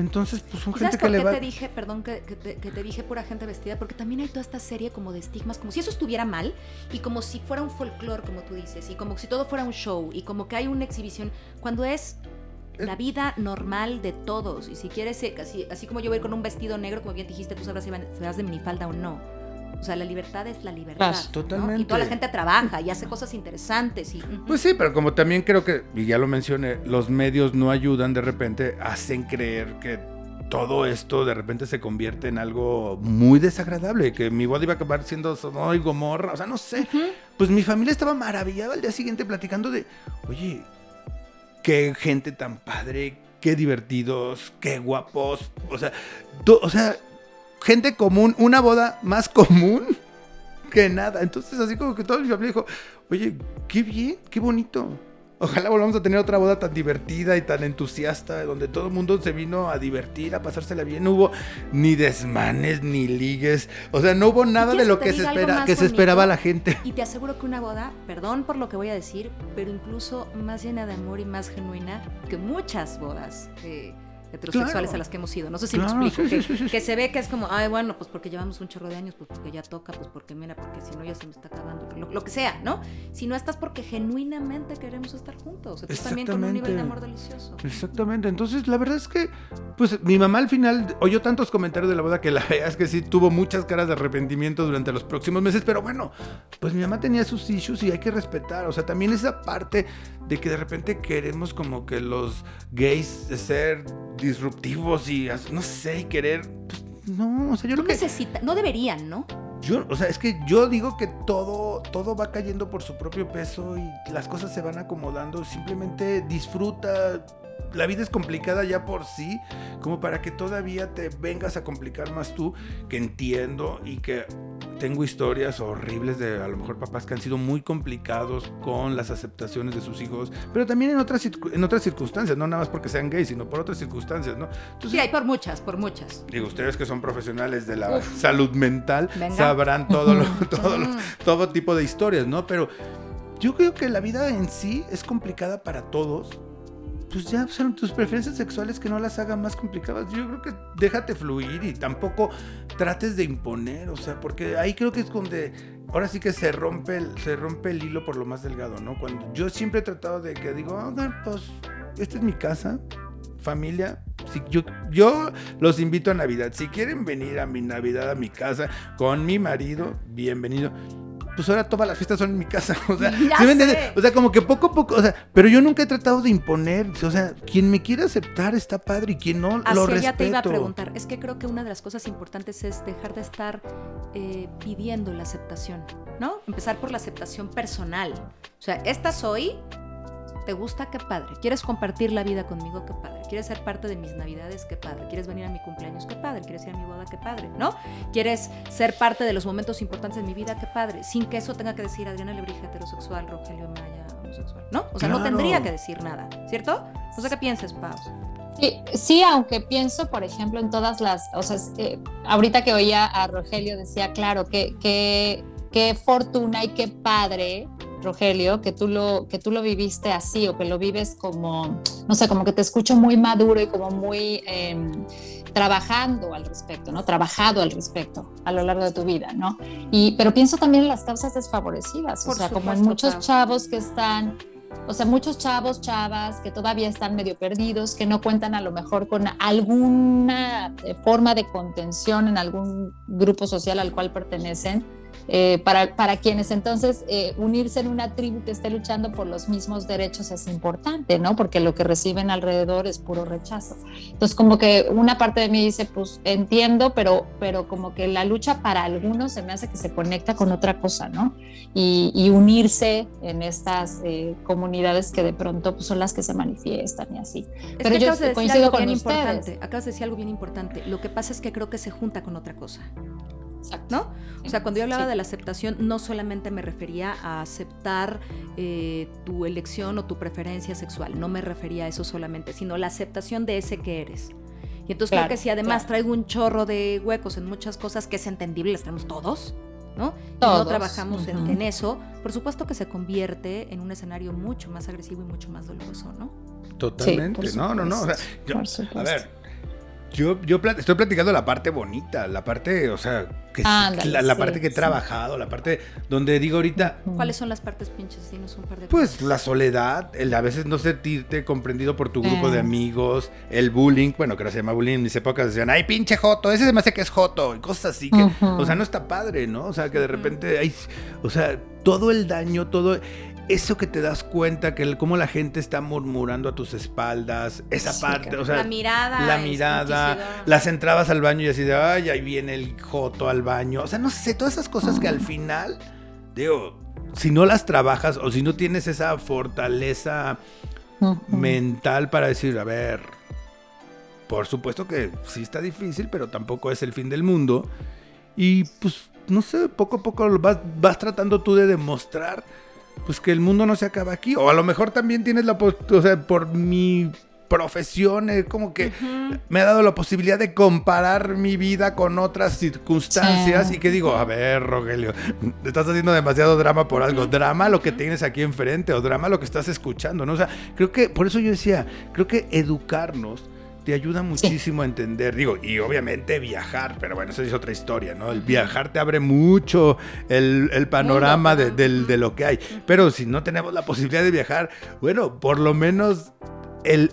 entonces, pues son gente que le va... te dije, perdón, que, te, dije pura gente vestida? Porque también hay toda esta serie como de estigmas, como si eso estuviera mal y como si fuera un folclore, como tú dices, y como si todo fuera un show y como que hay una exhibición, cuando es la vida normal de todos. Y si quieres, eh, así, así como yo voy con un vestido negro, como bien dijiste, tú sabrás si vas de minifalda o no. O sea, la libertad es la libertad. totalmente. Y toda la gente trabaja y hace cosas interesantes. Y, Pues sí, pero como también creo que, y ya lo mencioné, los medios no ayudan de repente, hacen creer que todo esto de repente se convierte en algo muy desagradable, que mi boda iba a acabar siendo Sonora y Gomorra, o sea, no sé. Pues mi familia estaba maravillada al día siguiente platicando de, oye, qué gente tan padre, qué divertidos, qué guapos, o sea, o sea, gente común, una boda más común que nada. Entonces, así como que todo mi familia dijo, oye, qué bien, qué bonito. Ojalá volvamos a tener otra boda tan divertida y tan entusiasta, donde todo el mundo se vino a divertir, a pasársela bien. No hubo ni desmanes, ni ligues. O sea, no hubo nada de lo que, se, espera, que se esperaba la gente. Y te aseguro que una boda, perdón por lo que voy a decir, pero incluso más llena de amor y más genuina que muchas bodas. Eh, heterosexuales a las que hemos ido. No sé si me explico. que, se ve que es como, ay, bueno, pues porque llevamos un chorro de años, pues porque ya toca, pues porque mira, porque si no ya se me está acabando. Lo, que sea, ¿no? Si no estás porque genuinamente queremos estar juntos. Entonces también con un nivel de amor delicioso. Exactamente. Entonces, la verdad es que, pues mi mamá al final oyó tantos comentarios de la boda que la [laughs] verdad es que sí tuvo muchas caras de arrepentimiento durante los próximos meses. Pero bueno, pues mi mamá tenía sus issues y hay que respetar. O sea, también esa parte de que de repente queremos como que los gays ser disruptivos y no sé, y querer. Pues, no, o sea, yo no que. Necesita, no deberían, ¿no? Yo, o sea, es que yo digo que todo, todo va cayendo por su propio peso y las cosas se van acomodando. Simplemente disfruta. La vida es complicada ya por sí, como para que todavía te vengas a complicar más tú, que entiendo y que tengo historias horribles de a lo mejor papás que han sido muy complicados con las aceptaciones de sus hijos, pero también en otras, en otras circunstancias, no nada más porque sean gays, sino por otras circunstancias, ¿no? sí, hay por muchas, por muchas. Digo, ustedes que son profesionales de la salud mental sabrán todo, [laughs] todo, todo tipo de historias, ¿no? Pero yo creo que la vida en sí es complicada para todos pues ya tus preferencias sexuales que no las hagan más complicadas. Yo creo que déjate fluir y tampoco trates de imponer, o sea, porque ahí creo que es donde ahora sí que se rompe el, se rompe el hilo por lo más delgado, ¿no? Cuando yo siempre he tratado de que digo, oigan, pues esta es mi casa, familia, si yo, yo los invito a Navidad. Si quieren venir a mi Navidad, a mi casa, con mi marido, bienvenido pues ahora todas las fiestas son en mi casa. [laughs] O sea, o sea, como que poco a poco, o sea, pero yo nunca he tratado de imponer. O sea, quien me quiere aceptar está padre y quien no, lo respeto. ya te iba a preguntar. Es que creo que una de las cosas importantes es dejar de estar eh, pidiendo la aceptación, ¿no? Empezar por la aceptación personal. O sea, esta soy, ¿Te gusta? Qué padre. ¿Quieres compartir la vida conmigo? Qué padre. ¿Quieres ser parte de mis navidades? Qué padre. ¿Quieres venir a mi cumpleaños? Qué padre. ¿Quieres ir a mi boda? Qué padre. ¿No? ¿Quieres ser parte de los momentos importantes de mi vida? Qué padre. Sin que eso tenga que decir Adriana Lebrija heterosexual, Rogelio Maya homosexual. ¿No? O sea, no tendría que decir nada. ¿Cierto? No sé qué pienses, Pau. Sí, sí, aunque pienso, por ejemplo, en todas las, o sea, eh, ahorita que oía a Rogelio decía, claro, que, que, qué fortuna y qué padre Rogelio, que tú lo, que tú lo viviste así o que lo vives como, no sé, como que te escucho muy maduro y como muy em, trabajando al respecto, ¿no? Trabajado al respecto a lo largo de tu vida, ¿no? Y, pero pienso también en las causas desfavorecidas, o sea, como en muchos chavos que están o sea, muchos chavos, chavas que todavía están medio perdidos, que no cuentan a lo mejor con alguna eh, forma de contención en algún grupo social al cual pertenecen Eh, para, para, quienes entonces eh, unirse en una tribu que esté luchando por los mismos derechos es importante, ¿no? Porque lo que reciben alrededor es puro rechazo. Entonces, como que una parte de mí dice, pues entiendo, pero, pero como que la lucha para algunos se me hace que se conecta con otra cosa, ¿no? Y, unirse en estas eh, comunidades que de pronto pues, son las que se manifiestan y así. pero yo coincido con ustedes. Importante. Acabas de decir algo bien importante. Lo que pasa es que creo que se junta con otra cosa. ¿No? O sea, cuando yo hablaba de la aceptación, no solamente me refería a aceptar eh, tu elección o tu preferencia sexual, no me refería a eso solamente, sino la aceptación de ese que eres. Y entonces creo que si además traigo un chorro de huecos en muchas cosas que es entendible, las tenemos todos, ¿no? Y no trabajamos en, eso, por supuesto que se convierte en un escenario mucho más agresivo y mucho más doloroso, ¿no? Totalmente, no, no, no. a ver, yo, yo estoy platicando la parte bonita, la parte, o sea, que la, parte que he trabajado, la parte donde digo ahorita. ¿Cuáles son las partes pinches? Dinos un par de Pues la soledad, el a veces no sentirte comprendido por tu grupo de amigos, el bullying, bueno, que no se llama bullying, en mis épocas decían, ay, pinche Joto, ese se me hace que es Joto, y cosas así que, o sea, no está padre, ¿no? O sea, que de repente hay, o sea, todo el daño, todo eso que te das cuenta que el, cómo la gente está murmurando a tus espaldas, esa parte, o sea, la mirada, la mirada, las entrabas al baño y así de, ay, ahí viene el joto al baño, o sea, no sé, todas esas cosas que al final, digo, si no las trabajas o si no tienes esa fortaleza mental para decir, a ver, por supuesto que sí está difícil, pero tampoco es el fin del mundo. Y pues, no sé, poco a poco vas, vas tratando tú de demostrar pues que el mundo no se acaba aquí. O a lo mejor también tienes la, o sea, por mi profesión, eh, como que me ha dado la posibilidad de comparar mi vida con otras circunstancias y que digo, a ver, Rogelio, estás haciendo demasiado drama por algo, drama lo que tienes aquí enfrente o drama lo que estás escuchando, ¿no? O sea, creo que, por eso yo decía, creo que educarnos te ayuda muchísimo a entender, digo, y obviamente viajar, pero bueno, eso es otra historia, ¿no? El viajar te abre mucho el, panorama de, lo que hay, pero si no tenemos la posibilidad de viajar, bueno, por lo menos el,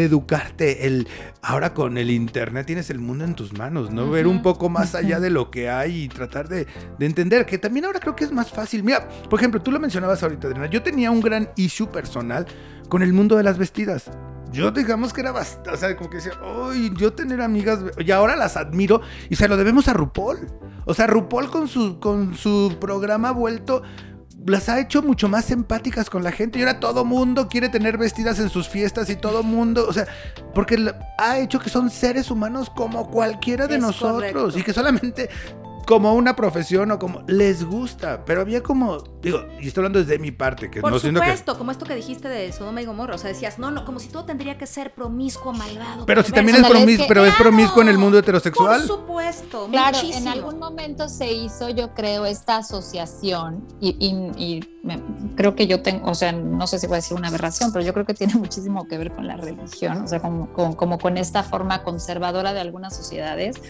educarte, el ahora con el internet tienes el mundo en tus manos, ¿no? Ver un poco más allá de lo que hay y tratar de, de, entender, que también ahora creo que es más fácil. Mira, por ejemplo, tú lo mencionabas ahorita, Adriana, yo tenía un gran issue personal con el mundo de las vestidas yo digamos que era bastante, o sea, como que decía, uy, yo tener amigas, y ahora las admiro, y se lo debemos a RuPaul. O sea, RuPaul con su, con su programa vuelto las ha hecho mucho más empáticas con la gente. Y ahora todo mundo quiere tener vestidas en sus fiestas y todo mundo, o sea, porque ha hecho que son seres humanos como cualquiera de nosotros y que solamente como una profesión o como les gusta, pero había como, digo, y estoy hablando desde mi parte, que Por no supuesto, que... como esto que dijiste de Sodoma y Gomorra, o sea, decías, no, no, como si todo tendría que ser promiscuo, malvado. Pero si también es promiscuo, pero es promiscuo en el mundo heterosexual. Por supuesto, claro, en algún momento se hizo, yo creo, esta asociación y, creo que yo tengo, o sea, no sé si voy a decir una aberración, pero yo creo que tiene [laughs] muchísimo que ver con la religión, o sea, como, como con esta forma conservadora de algunas sociedades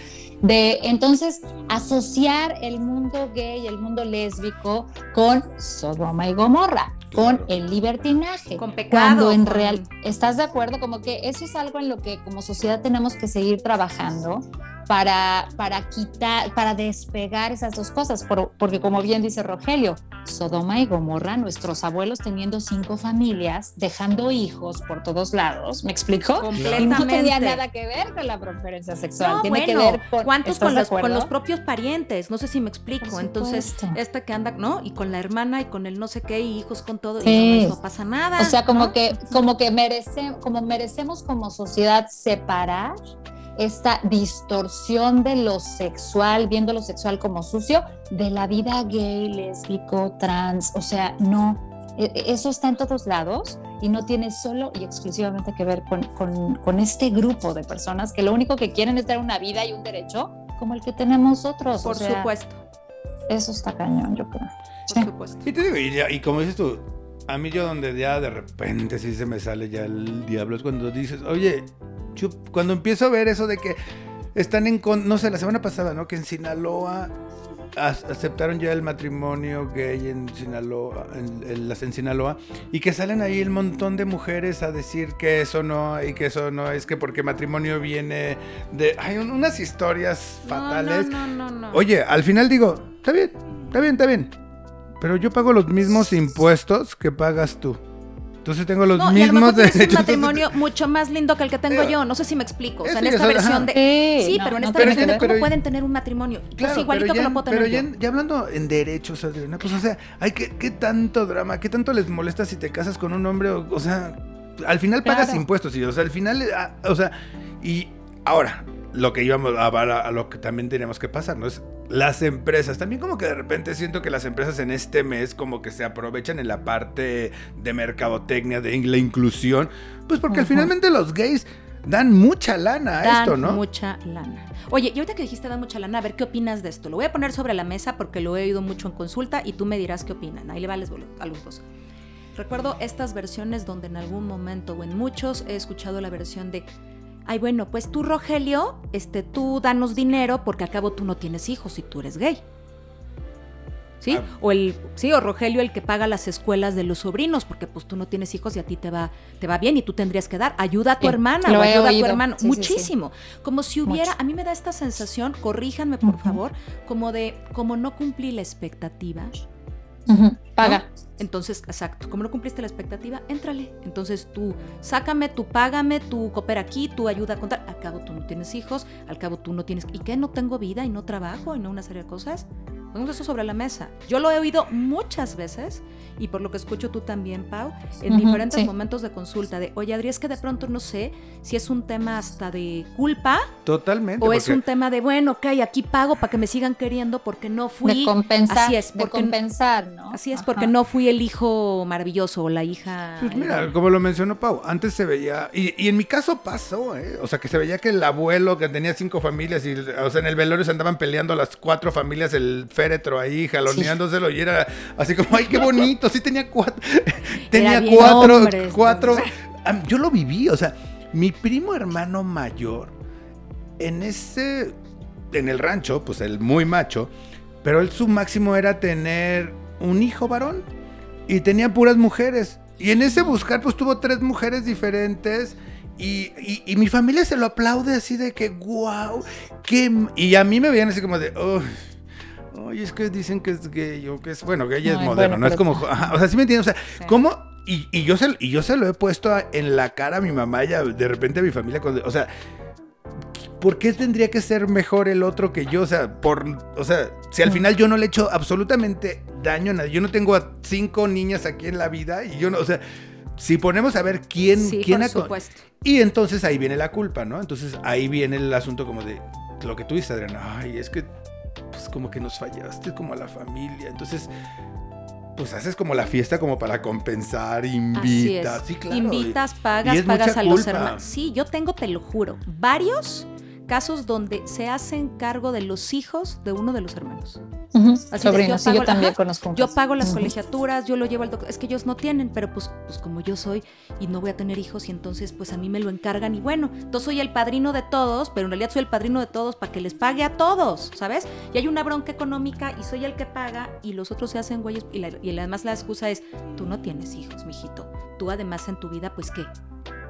de entonces asociar el mundo gay, el mundo lésbico con Sodoma y Gomorra, con el libertinaje. Con pecado. Cuando en real, ¿estás de acuerdo? Como que eso es algo en lo que como sociedad tenemos que seguir trabajando para, para quitar, para despegar esas dos cosas, porque como bien dice Rogelio, Sodoma y Gomorra, nuestros abuelos teniendo cinco familias, dejando hijos por todos lados, ¿me explico? Completamente. Y no tenía nada que ver con la preferencia sexual, tiene que ver con... ¿Cuántos con los, con los, propios parientes? No sé si me explico. Entonces, esta que anda, ¿no? Y con la hermana y con el no sé qué, y hijos con todo, y no, pasa nada. O sea, como que, como que merece, como merecemos como sociedad separar esta distorsión de lo sexual, viendo lo sexual como sucio, de la vida gay, lésbico, trans, o sea, no, e, e, eso está en todos lados y no tiene solo y exclusivamente que ver con, este grupo de personas que lo único que quieren es dar una vida y un derecho como el que tenemos otros. Por supuesto. Eso está cañón, yo creo. Por supuesto. Y te digo, y, y como dices tú, a mí yo donde ya de repente sí se me sale ya el diablo es cuando dices, oye, cuando empiezo a ver eso de que están en, no sé, la semana pasada, ¿no? Que en Sinaloa aceptaron ya el matrimonio gay en Sinaloa, en, las en Sinaloa, y que salen ahí el montón de mujeres a decir que eso no, y que eso no, es que porque matrimonio viene de... Hay unas historias fatales. No, no, no, Oye, al final digo, está bien, está bien, está bien. Pero yo pago los mismos impuestos que pagas tú. Entonces tengo los No, y a lo mismos mejor derechos. un matrimonio mucho más lindo que el que tengo Eh, yo. No sé si me explico. O sea, en esta versión ajá. de. Sí, Sí, no, pero en esta pero versión de ya- cómo pero- pueden tener un matrimonio. Pues Claro, igualito pero que ya, lo puedo tener pero yo. ya, ya hablando en derechos, Adriana, pues o sea, hay que, ¿qué tanto drama? ¿Qué tanto les molesta si te casas con un hombre? O, o sea, al final pagas Claro. impuestos, y, o sea, al final, ah, o sea, y ahora, lo que íbamos a, a, a lo que también tenemos que pasar, ¿no? Es las empresas. También como que de repente siento que las empresas en este mes como que se aprovechan en la parte de mercadotecnia, de la inclusión, pues porque finalmente los gays dan mucha lana a Dan esto, ¿no? mucha lana. Oye, y ahorita que dijiste dan mucha lana, a ver qué opinas de esto. Lo voy a poner sobre la mesa porque lo he oído mucho en consulta y tú me dirás qué opinan. Ahí le vales a los dos. Recuerdo estas versiones donde en algún momento o en muchos he escuchado la versión de ay bueno, pues tú Rogelio, este tú danos dinero porque a cabo tú no tienes hijos y tú eres gay. ¿Sí? Ah. O el sí, o Rogelio el que paga las escuelas de los sobrinos porque pues tú no tienes hijos y a ti te va te va bien y tú tendrías que dar ayuda a tu hermana o ayuda a tu hermano, Sí, sí, sí. muchísimo. Como si hubiera, Mucho. a mí me da esta sensación, corríjanme por favor, como de como no cumplí la expectativa. Paga. Entonces, exacto, como no cumpliste la expectativa, éntrale. Entonces tú sácame, tú págame, tú coopera aquí, tú ayuda a contar. Al cabo tú no tienes hijos, al cabo tú no tienes... ¿Y qué? ¿No tengo vida y no trabajo y no una serie de cosas? Ponemos eso sobre la mesa. Yo lo he oído muchas veces y por lo que escucho tú también, Pau, en diferentes sí. momentos de consulta de, oye, Adri, es que de pronto no sé si es un tema hasta de culpa Totalmente. o es un tema de, bueno, ok, aquí pago para que me sigan queriendo porque no fui... de compensar. así es, de porque- compensar, ¿no? Así es, Ajá. porque no fui el hijo maravilloso o la hija... Pues mira, como lo mencionó Pau, antes se veía, y, y en mi caso pasó, ¿eh? o sea, que se veía que el abuelo que tenía cinco familias, y, o sea, en el velorio se andaban peleando las cuatro familias, el féretro ahí, jaloneándoselo, y era así como, ay, qué bonito, sí tenía cuatro, tenía cuatro, cuatro, este. Am, yo lo viví, o sea, mi primo hermano mayor, en ese, en el rancho, pues el muy macho, pero él su máximo era tener un hijo varón y tenía puras mujeres. Y en ese buscar, pues tuvo tres mujeres diferentes. Y, y- y mi familia se lo aplaude así de que, wow, qué... m-". Y a mí me veían así como de, "Uy, Oye, es que dicen que es gay o que es, bueno, gay es Ay, moderno, bueno, no es como, [laughs] o sea, ¿sí me entiendes? O sea, Sí. ¿cómo? Y, y yo se, y yo se lo he puesto en la cara a mi mamá y a- de repente a mi familia, cuando, o sea, ¿por qué tendría que ser mejor el otro que yo? O sea, por, o sea, si al Mm. final yo no le he hecho absolutamente daño a nadie, yo no tengo a cinco niñas aquí en la vida y yo no, o sea, si ponemos a ver quién, Sí, quién por supuesto. y entonces ahí viene la culpa, ¿no? Entonces ahí viene el asunto como de lo que tú dices, Adriana. Ay, es que pues como que nos fallaste como a la familia. Entonces, pues haces como la fiesta como para compensar, invitas. Sí, claro. Invitas, pagas, pagas a los hermanos. Sí, yo tengo, te lo juro, varios casos donde se hacen cargo de los hijos de uno de los hermanos. Así Sobrinos, sí, pago- yo también ajá, conozco un Yo pago las colegiaturas, yo lo llevo al doctor. Es que ellos no tienen, pero pues, pues como yo soy y no voy a tener hijos y entonces pues a mí me lo encargan y bueno, entonces soy el padrino de todos, pero en realidad soy el padrino de todos para que les pague a todos, ¿sabes? Y hay una bronca económica y soy el que paga y los otros se hacen güeyes y, la- y además la excusa es, tú no tienes hijos, mijito. Tú además en tu vida, pues qué.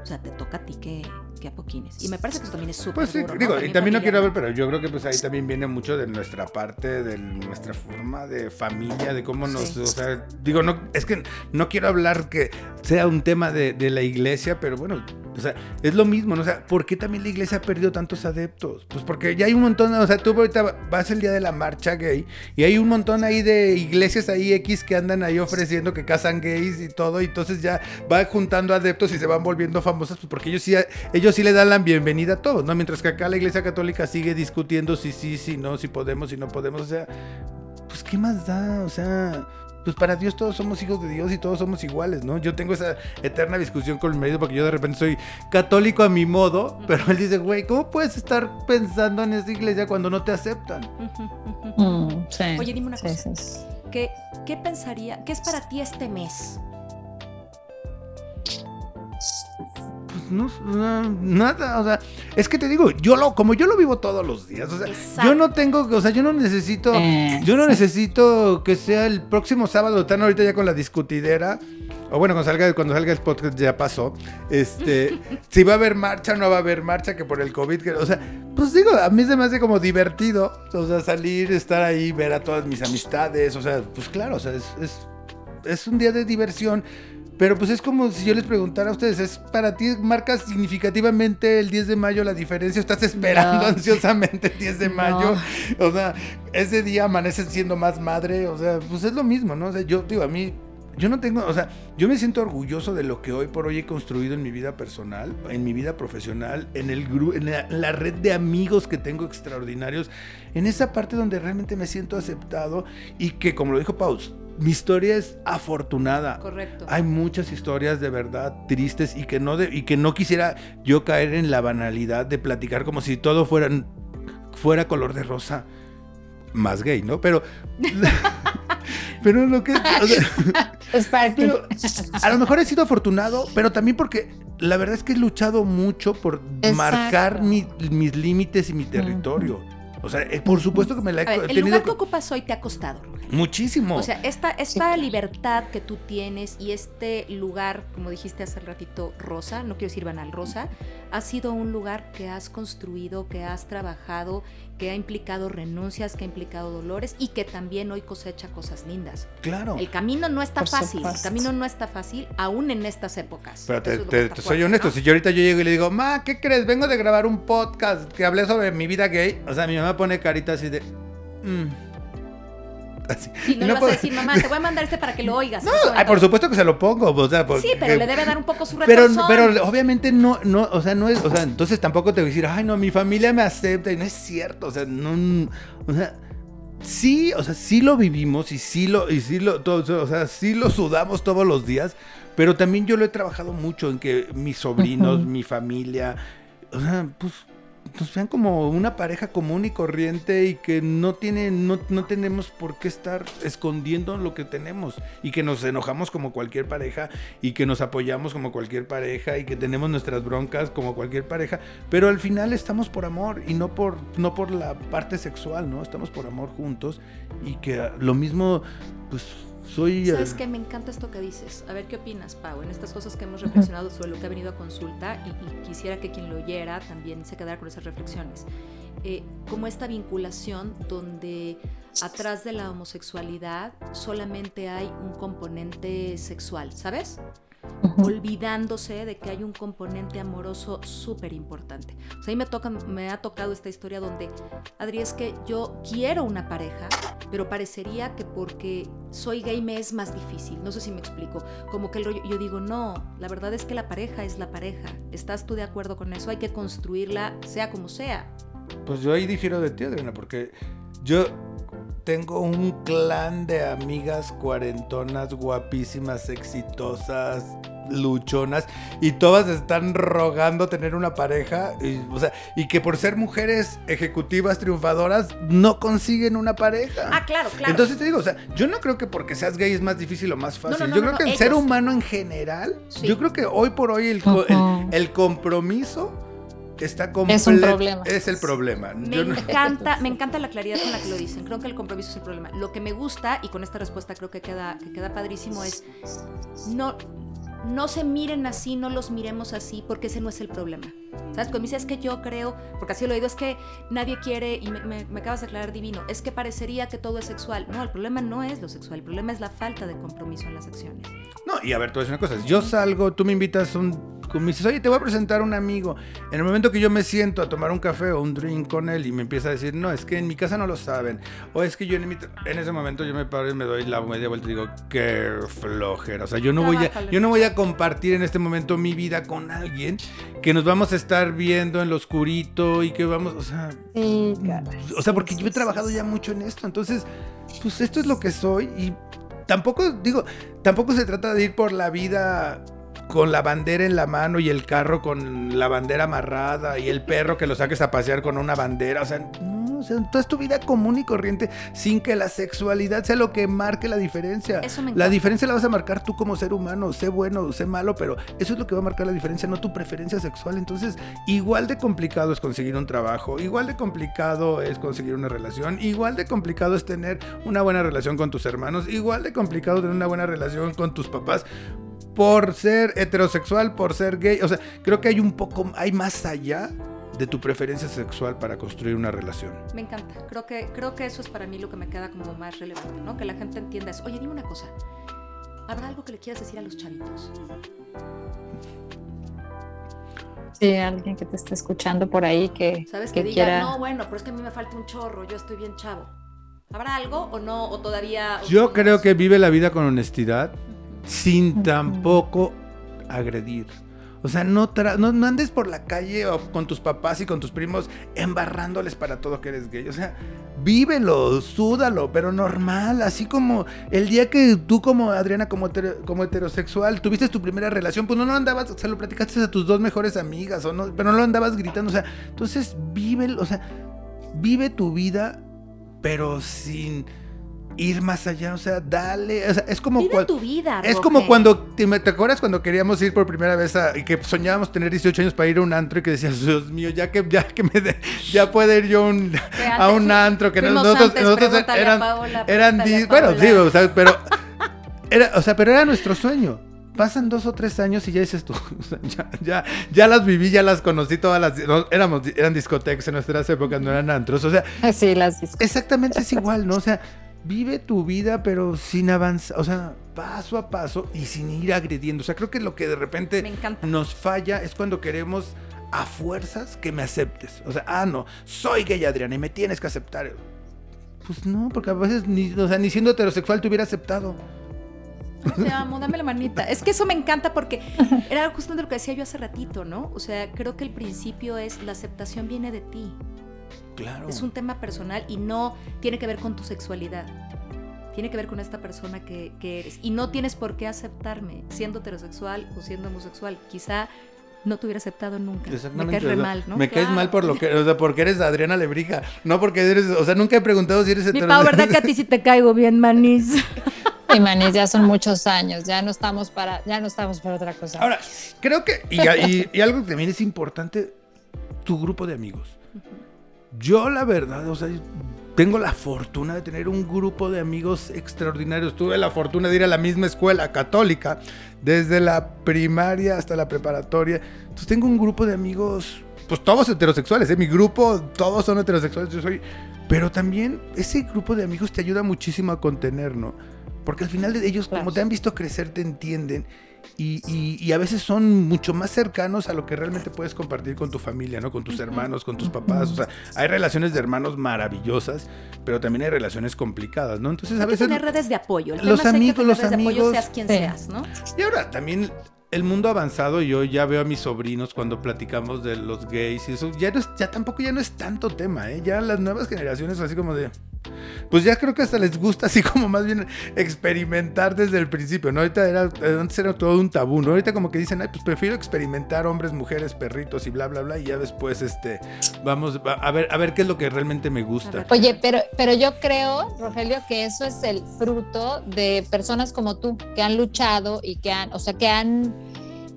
O sea, te toca a ti que, que apoquines. Y me parece que eso también es súper Pues sí, duro, ¿no? digo, y también no quiero ver, pero yo creo que pues ahí también viene mucho de nuestra parte, de nuestra forma de familia, de cómo nos, Sí. o sea, digo, no, es que no quiero hablar que sea un tema de, de la iglesia, pero bueno, o sea, es lo mismo, ¿no? O sea, ¿por qué también la iglesia ha perdido tantos adeptos? Pues porque ya hay un montón, o sea, tú ahorita vas el día de la marcha gay y hay un montón ahí de iglesias ahí X que andan ahí ofreciendo que casan gays y todo, y entonces ya va juntando adeptos y se van volviendo famosas, pues porque ellos sí, ellos sí le dan la bienvenida a todos, ¿no? Mientras que acá la iglesia católica sigue discutiendo si sí, si no, si podemos, si no podemos, o sea, pues qué más da, o sea, pues para Dios todos somos hijos de Dios y todos somos iguales, ¿no? Yo tengo esa eterna discusión con mi marido porque yo de repente soy católico a mi modo, pero él dice, güey, ¿cómo puedes estar pensando en esa iglesia cuando no te aceptan? Mm, sí, Oye, dime una sí, cosa. sí, sí. ¿Qué, ¿Qué pensaría? ¿Qué es para ti este mes? No, no, nada, o sea, es que te digo, yo lo, como yo lo vivo todos los días, o sea, Exacto. yo no tengo, o sea, yo no necesito, Eh, yo no sí. necesito que sea el próximo sábado, están ahorita ya con la discutidera, o bueno, cuando salga, cuando salga el podcast ya pasó, este, [laughs] si va a haber marcha, no va a haber marcha, que por el COVID, que- o sea, pues digo, a mí se me hace como divertido, o sea, salir, estar ahí, ver a todas mis amistades, o sea, pues claro, o sea, es, es, es un día de diversión. Pero pues es como si yo les preguntara a ustedes, ¿es para ti marca significativamente el 10 de mayo la diferencia? ¿Estás esperando [laughs] ansiosamente el 10 de mayo? O sea, ese día amaneces siendo más madre, o sea, pues es lo mismo, ¿no? O sea, yo digo, a mí yo no tengo, o sea, yo me siento orgulloso de lo que hoy por hoy he construido en mi vida personal, en mi vida profesional, en, el en la, red de amigos que tengo extraordinarios, en esa parte donde realmente me siento aceptado y que, como lo dijo Paus, mi historia es afortunada. Correcto. Hay muchas historias de verdad tristes y que no y que no quisiera yo caer en la banalidad de platicar como si todo fuera fuera color de rosa más gay, ¿no? Pero [laughs] Pero lo que. es para pero, a lo mejor he sido afortunado, pero también porque la verdad es que he luchado mucho por marcar mis límites y mi territorio. O sea, eh, por supuesto que me la he, tenido. El lugar que ocupas hoy te ha costado. Muchísimo. O sea, esta, esta libertad que tú tienes y este lugar, como dijiste hace ratito, Rosa, no quiero decir banal, Rosa, ha sido un lugar que has construido, que has trabajado que ha implicado renuncias, que ha implicado dolores y que también hoy cosecha cosas lindas. Claro. El camino no está fácil, el camino no está fácil aún en estas épocas. Pero te, soy honesto, si yo ahorita yo llego y le digo, ma, ¿qué crees? Vengo de grabar un podcast que hablé sobre mi vida gay. O sea, mi mamá pone carita así de... Mm". [laughs] Sí, no, le vas a decir, mamá, te voy a mandar este para que lo [laughs] oigas. No, por supuesto que se lo pongo. O sea, sí, pero le debe dar un poco su pero, pero obviamente no, no, o sea, no es, o sea, entonces tampoco te voy a decir, ay, no, mi familia me acepta y no es cierto, o sea, no, o sea, sí, o sea, sí lo vivimos y sí lo, y sí lo, todo, o sea, sí lo sudamos todos los días, pero también yo lo he trabajado mucho en que mis sobrinos, mi familia, o sea, pues nos vean como una pareja común y corriente y que no tiene, no, no, tenemos por qué estar escondiendo lo que tenemos y que nos enojamos como cualquier pareja y que nos apoyamos como cualquier pareja y que tenemos nuestras broncas como cualquier pareja, pero al final estamos por amor y no por, no por la parte sexual, ¿no? Estamos por amor juntos y que lo mismo, pues soy... ¿Sabes qué? Me encanta esto que dices. A ver qué opinas, Pau, en estas cosas que hemos reflexionado sobre lo que ha venido a consulta y, quisiera que quien lo oyera también se quedara con esas reflexiones. Eh, como esta vinculación donde atrás de la homosexualidad solamente hay un componente sexual, ¿sabes? olvidándose de que hay un componente amoroso súper importante. O sea, ahí me, toca, me ha tocado esta historia donde, Adri, es que yo quiero una pareja, pero parecería que porque soy gay me es más difícil. No sé si me explico. Como que yo digo, no, la verdad es que la pareja es la pareja. ¿Estás tú de acuerdo con eso? Hay que construirla sea como sea. Pues yo ahí difiero de ti, Adriana, porque yo tengo un clan de amigas cuarentonas, guapísimas, exitosas, luchonas, y todas están rogando tener una pareja, y, o sea, y que por ser mujeres ejecutivas, triunfadoras, no consiguen una pareja. Ah, claro, claro. Entonces te digo, o sea, yo no creo que porque seas gay es más difícil o más fácil. yo creo que el ser humano en general, yo creo que hoy por hoy el, el compromiso está Es un problema. Es el problema. Me encanta, [laughs] me encanta la claridad con la que lo dicen. Creo que el compromiso es el problema. Lo que me gusta, y con esta respuesta creo que queda, que queda padrísimo, es no, no se miren así, no los miremos así, porque ese no es el problema. ¿Sabes? Cuando me dices es que yo creo, porque así lo he oído, es que nadie quiere, y me, me, acabas de aclarar divino, es que parecería que todo es sexual. No, el problema no es lo sexual, el problema es la falta de compromiso en las acciones. No, y a ver, tú voy una cosa. Yo salgo, tú me invitas un me dices, oye, te voy a presentar a un amigo. En el momento que yo me siento a tomar un café o un drink con él y me empieza a decir, no, es que en mi casa no lo saben. O es que yo en, en ese momento yo me paro y me doy la media vuelta y digo, qué flojera. O sea, yo no, voy a, yo no voy a compartir en este momento mi vida con alguien que nos vamos a estar viendo en lo oscurito y que vamos, o sea... o sea, porque yo he trabajado ya mucho en esto. Entonces, pues esto es lo que soy y tampoco, digo, tampoco se trata de ir por la vida con la bandera en la mano y el carro con la bandera amarrada y el perro que lo saques a pasear con una bandera. O sea, sea, toda es tu vida común y corriente sin que la sexualidad sea lo que marque la diferencia. la diferencia la vas a marcar tú como ser humano, sé bueno, sé malo, pero eso es lo que va a marcar la diferencia, no tu preferencia sexual. Entonces, igual de complicado es conseguir un trabajo, igual de complicado es conseguir una relación, igual de complicado es tener una buena relación con tus hermanos, igual de complicado tener una buena relación con tus papás por ser heterosexual, por ser gay. O sea, creo que hay un poco, hay más allá de tu preferencia sexual para construir una relación. Me encanta. Creo que, creo que eso es para mí lo que me queda como más relevante, ¿no? Que la gente entienda eso. Oye, dime una cosa. ¿Habrá algo que le quieras decir a los chavitos? Sí, alguien que te esté escuchando por ahí que, ¿Sabes? Que, diga, no, bueno, pero es que a mí me falta un chorro, yo estoy bien chavo. ¿Habrá algo o no? ¿O todavía...? yo creo que vive la vida con honestidad, sin tampoco agredir. O sea, no, andes por la calle o con tus papás y con tus primos embarrándoles para todo que eres gay. O sea, vívelo, súdalo, pero normal. Así como el día que tú como Adriana, como, como heterosexual, tuviste tu primera relación, pues no, no andabas, o sea, lo platicaste a tus dos mejores amigas, o no, pero no lo andabas gritando. O sea, entonces vive, o sea, vive tu vida, pero sin ir más allá, o sea, dale, o sea, es como Vive tu vida, es como cuando te, te, acuerdas cuando queríamos ir por primera vez a, y que soñábamos tener 18 años para ir a un antro y que decías, Dios mío, ya que ya que me ya puede ir yo [laughs] a un antro que nosotros, nosotros eran eran bueno, sí, o sea, pero era, o sea, pero era nuestro sueño. Pasan dos o tres años y ya dices tú, [laughs] ya, ya, ya, las viví, ya las conocí todas las, éramos, eran discotecas en nuestras épocas, no eran antros, o sea, [laughs] sí, las discotecas. Exactamente es igual, ¿no? O sea, vive tu vida, pero sin avanzar, o sea, paso a paso y sin ir agrediendo. O sea, creo que lo que de repente nos falla es cuando queremos a fuerzas que me aceptes. O sea, ah, no, soy gay, Adriana, y me tienes que aceptar. Pues no, porque a veces ni, o sea, ni siendo heterosexual te hubiera aceptado. Te amo, dame la manita. Es que eso me encanta porque [laughs] era justo lo que decía yo hace ratito, ¿no? O sea, creo que el principio es la aceptación viene de ti. Es un tema personal y no tiene que ver con tu sexualidad. Tiene que ver con esta persona que, eres. Y no tienes por qué aceptarme, siendo heterosexual o siendo homosexual. Quizá no te hubiera aceptado nunca. Me caes re mal, ¿no? Me caes mal por lo que, o sea, porque eres Adriana Lebrija, no porque eres, o sea, nunca he preguntado si eres heterosexual. Mi Pau, ¿verdad que a ti sí te caigo bien, Manis? Y [laughs] Manis, ya son muchos años, ya no estamos para, ya no estamos para otra cosa. Ahora, creo que, y, y algo que también es importante, tu grupo de amigos. Yo la verdad, o sea, tengo la fortuna de tener un grupo de amigos extraordinarios. Tuve la fortuna de ir a la misma escuela católica, desde la primaria hasta la preparatoria. Entonces tengo un grupo de amigos, pues todos heterosexuales, ¿eh? mi grupo, todos son heterosexuales, yo soy... Pero también ese grupo de amigos te ayuda muchísimo a contener, ¿no? Porque al final de ellos, como te han visto crecer, te entienden y, a veces son mucho más cercanos a lo que realmente puedes compartir con tu familia, ¿no? Con tus hermanos, con tus papás. O sea, hay relaciones de hermanos maravillosas, pero también hay relaciones complicadas, ¿no? Entonces a veces... tener redes de apoyo. los amigos, los amigos... seas quien seas, ¿no? Y ahora también el mundo avanzado, yo ya veo a mis sobrinos cuando platicamos de los gays y eso, ya, no ya tampoco ya no es tanto tema, ¿eh? Ya las nuevas generaciones así como de pues ya creo que hasta les gusta así como más bien experimentar desde el principio, ¿no? Ahorita era, antes era todo un tabú, ¿no? Ahorita como que dicen, ay, pues prefiero experimentar hombres, mujeres, perritos y bla, bla, bla, y ya después, este, vamos a ver, a ver qué es lo que realmente me gusta. Oye, pero, pero yo creo, Rogelio, que eso es el fruto de personas como tú, que han luchado y que han, o sea, que han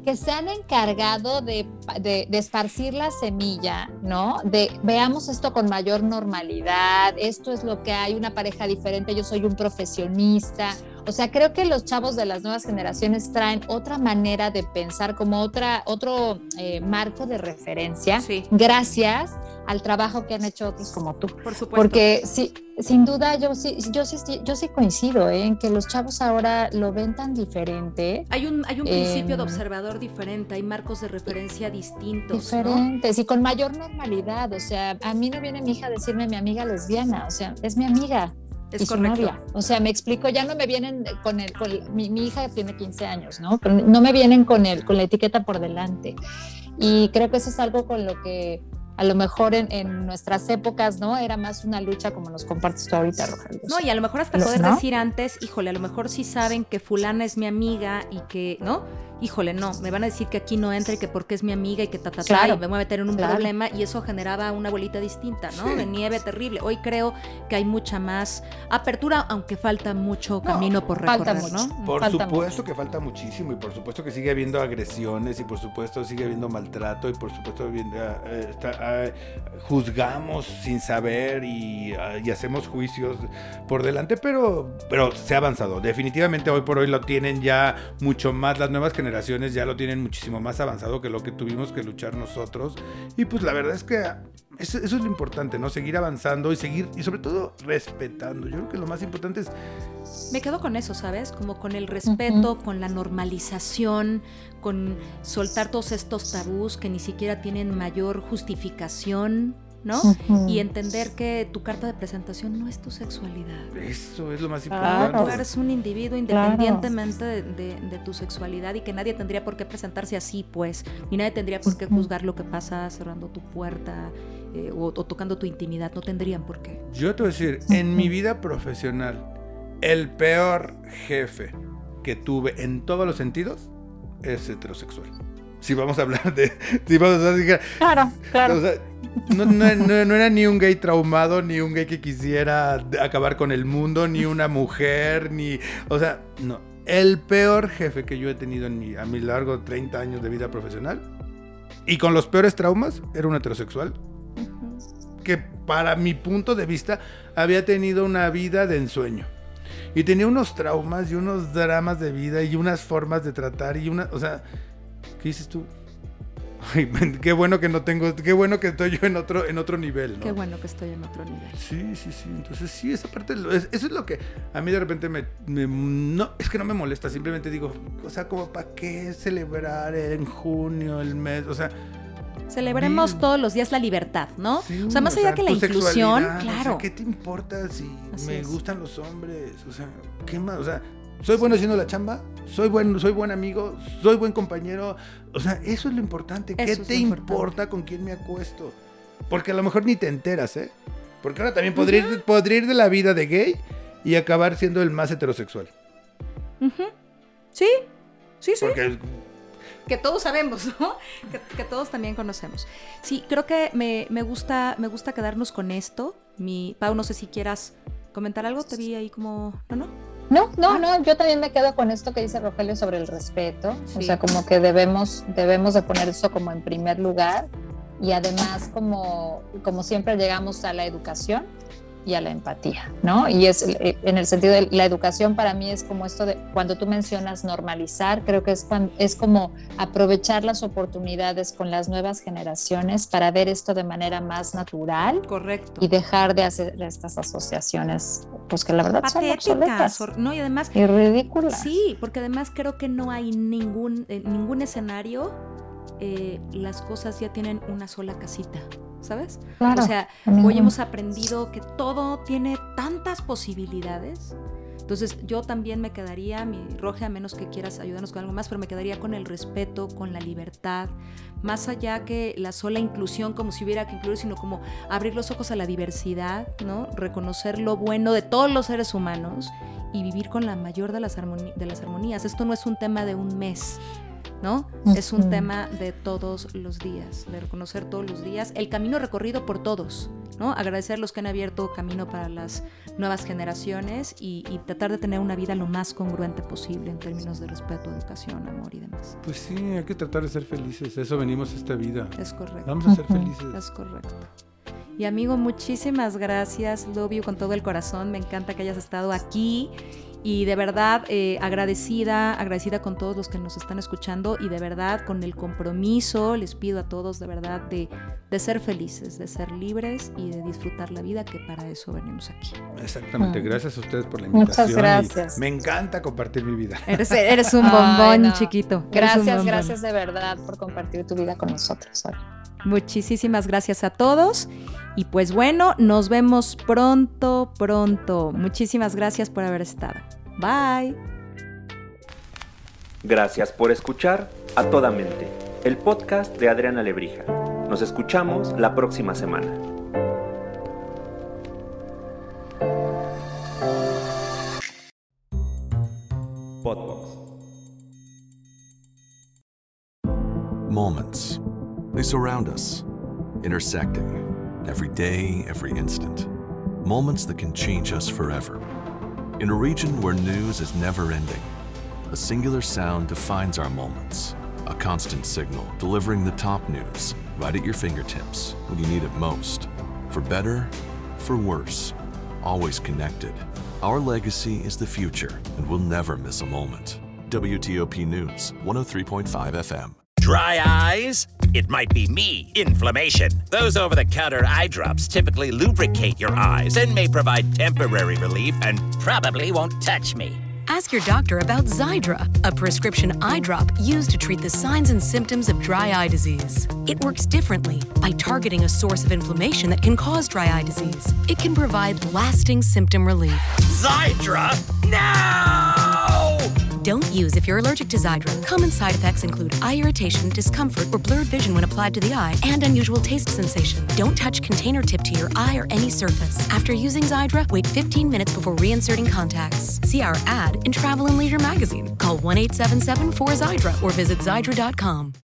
que se han encargado de, de, esparcir la semilla, ¿no? De veamos esto con mayor normalidad, esto es lo que hay, una pareja diferente, yo soy un profesionista. O sea, creo que los chavos de las nuevas generaciones traen otra manera de pensar, como otra, otro eh, marco de referencia, gracias al trabajo que han hecho otros como tú. Por supuesto. Porque sí, sin duda yo sí, yo sí, yo sí coincido ¿eh? en que los chavos ahora lo ven tan diferente. Hay un, hay un principio de em, observador diferente, hay marcos de referencia distintos. Diferentes y con mayor normalidad. O sea, a mí no viene mi hija a decirme mi amiga lesbiana, o sea, es mi amiga. Es y su novia. O sea, me explico, ya no me vienen con el, con, mi, mi, hija tiene 15 años, ¿no? Pero no me vienen con el, con la etiqueta por delante. Y creo que eso es algo con lo que a lo mejor en, nuestras épocas, ¿no? Era más una lucha como nos compartes tú ahorita, Rogelio. No, y a lo mejor hasta poder decir antes, híjole, a lo mejor sí saben que fulana es mi amiga y que, ¿no? Híjole, no, me van a decir que aquí no entra y que porque es mi amiga y que ta, ta, ta y me voy a meter en un problema y eso generaba una bolita distinta, ¿no? De nieve terrible. Hoy creo que hay mucha más apertura, aunque falta mucho camino por recorrer, ¿no? Por supuesto que falta muchísimo y por supuesto que sigue habiendo agresiones y por supuesto sigue habiendo maltrato y por supuesto eh, eh, juzgamos sin saber y, y, hacemos juicios por delante, pero, pero se ha avanzado. Definitivamente hoy por hoy lo tienen ya mucho más las nuevas generaciones generaciones ya lo tienen muchísimo más avanzado que lo que tuvimos que luchar nosotros. Y pues la verdad es que eso, es lo importante, ¿no? Seguir avanzando y seguir, y sobre todo respetando. Yo creo que lo más importante es... Me quedo con eso, ¿sabes? Como con el respeto, con la normalización, con soltar todos estos tabús que ni siquiera tienen mayor justificación ¿no? Y entender que tu carta de presentación no es tu sexualidad. Eso es lo más importante. Tú eres un individuo independientemente de, tu sexualidad y que nadie tendría por qué presentarse así, pues, ni nadie tendría por qué juzgar lo que pasa cerrando tu puerta eh, o, tocando tu intimidad, no tendrían por qué. Yo te voy a decir, en mi vida profesional, el peor jefe que tuve en todos los sentidos es heterosexual si vamos a hablar de. Si vamos a decir, claro, claro. no, era ni un gay traumado, ni un gay que quisiera acabar con el mundo, ni una mujer, ni. O sea, no. El peor jefe que yo he tenido en mi, a mi largo 30 años de vida profesional y con los peores traumas era un heterosexual que para mi punto de vista había tenido una vida de ensueño y tenía unos traumas y unos dramas de vida y unas formas de tratar y una, o sea, ¿Qué dices tú? [laughs] qué bueno que no tengo, qué bueno que estoy yo en otro, en otro nivel, ¿no? Qué bueno que estoy en otro nivel. Sí, sí, sí. Entonces sí, esa parte, eso es lo que a mí de repente me, no, es que no me molesta. Simplemente digo, o sea, como para qué celebrar en junio el mes, o sea. Celebremos todos los días la libertad, ¿no? o sea, más allá que la inclusión, claro. ¿Qué te importa si me gustan los hombres? O sea, ¿qué más? O sea, soy bueno haciendo la chamba, soy buen, soy buen amigo, soy buen compañero. O sea, eso es lo importante. ¿Qué te importa con quién me acuesto? Porque a lo mejor ni te enteras, ¿eh? Porque ahora también podría, ir, de la vida de gay y acabar siendo el más heterosexual. Sí, sí, sí. que todos sabemos, ¿no? Que, todos también conocemos. Sí, creo que me, gusta, me gusta quedarnos con esto. Mi, Pau, no sé si quieras comentar algo. Te vi ahí como. ¿No, no? No, no, ah. no, yo también me quedo con esto que dice Rogelio sobre el respeto, o sea, como que debemos, debemos de poner eso como en primer lugar y además como, como siempre llegamos a la educación, y a la empatía, ¿no? Y es eh, en el sentido de la educación para mí es como esto de cuando tú mencionas normalizar, creo que es, es como aprovechar las oportunidades con las nuevas generaciones para ver esto de manera más natural. Correcto. Y dejar de hacer estas asociaciones, pues que la verdad Patéticas, son ¿no? Y además... Y ridículas. Sí, porque además creo que no hay ningún, eh, ningún escenario, eh, las cosas ya tienen una sola casita. ¿Sabes? o sea, hoy hemos aprendido que todo tiene tantas posibilidades. Entonces yo también me quedaría, mi Roge, a menos que quieras ayudarnos con algo más, pero me quedaría con el respeto, con la libertad, más allá que la sola inclusión, como si hubiera que incluir, sino como abrir los ojos a la diversidad, ¿no? Reconocer lo bueno de todos los seres humanos y vivir con la mayor de las, de las armonías. Esto no es un tema de un mes, ¿no? Es un tema de todos los días, de reconocer todos los días el camino recorrido por todos, ¿no? Agradecer a los que han abierto camino para las nuevas generaciones y, tratar de tener una vida lo más congruente posible en términos de respeto, educación, amor y demás. Pues sí, hay que tratar de ser felices, eso venimos a esta vida. Es correcto. Vamos a ser felices. Es correcto. Y amigo, muchísimas gracias, love you con todo el corazón, me encanta que hayas estado aquí y de verdad eh, agradecida, agradecida con todos los que nos están escuchando y de verdad con el compromiso les pido a todos de verdad de, ser felices, de ser libres y de disfrutar la vida, que para eso venimos aquí. Exactamente, gracias a ustedes por la invitación. Muchas gracias. Me encanta compartir mi vida. Eres, [laughs] un bombón chiquito. Gracias, gracias de verdad por compartir tu vida con nosotros. Muchísimas gracias a todos. Y pues bueno, nos vemos pronto, pronto. Muchísimas gracias por haber estado. Bye. Gracias por escuchar A Toda Mente, el podcast de Adriana Lebrija. Nos escuchamos la próxima semana. Podbox. Moments. They surround us, intersecting every day, every instant. Moments that can change us forever. In a region where news is never ending, a singular sound defines our moments. A constant signal delivering the top news right at your fingertips when you need it most. For better, for worse, always connected. Our legacy is the future, and we'll never miss a moment. WTOP News, 103.5 FM. Dry eyes? It might be me, inflammation. Those over the counter eye drops typically lubricate your eyes and may provide temporary relief and probably won't touch me. Ask your doctor about Xydra, a prescription eye drop used to treat the signs and symptoms of dry eye disease. It works differently by targeting a source of inflammation that can cause dry eye disease. It can provide lasting symptom relief. Xydra? No! Don't use if you're allergic to Xydra. Common side effects include eye irritation, discomfort, or blurred vision when applied to the eye, and unusual taste sensation. Don't touch container tip to your eye or any surface. After using Xydra, wait 15 minutes before reinserting contacts. See our ad in Travel and Leisure magazine. Call 1 877 4 Xydra or visit Xydra.com.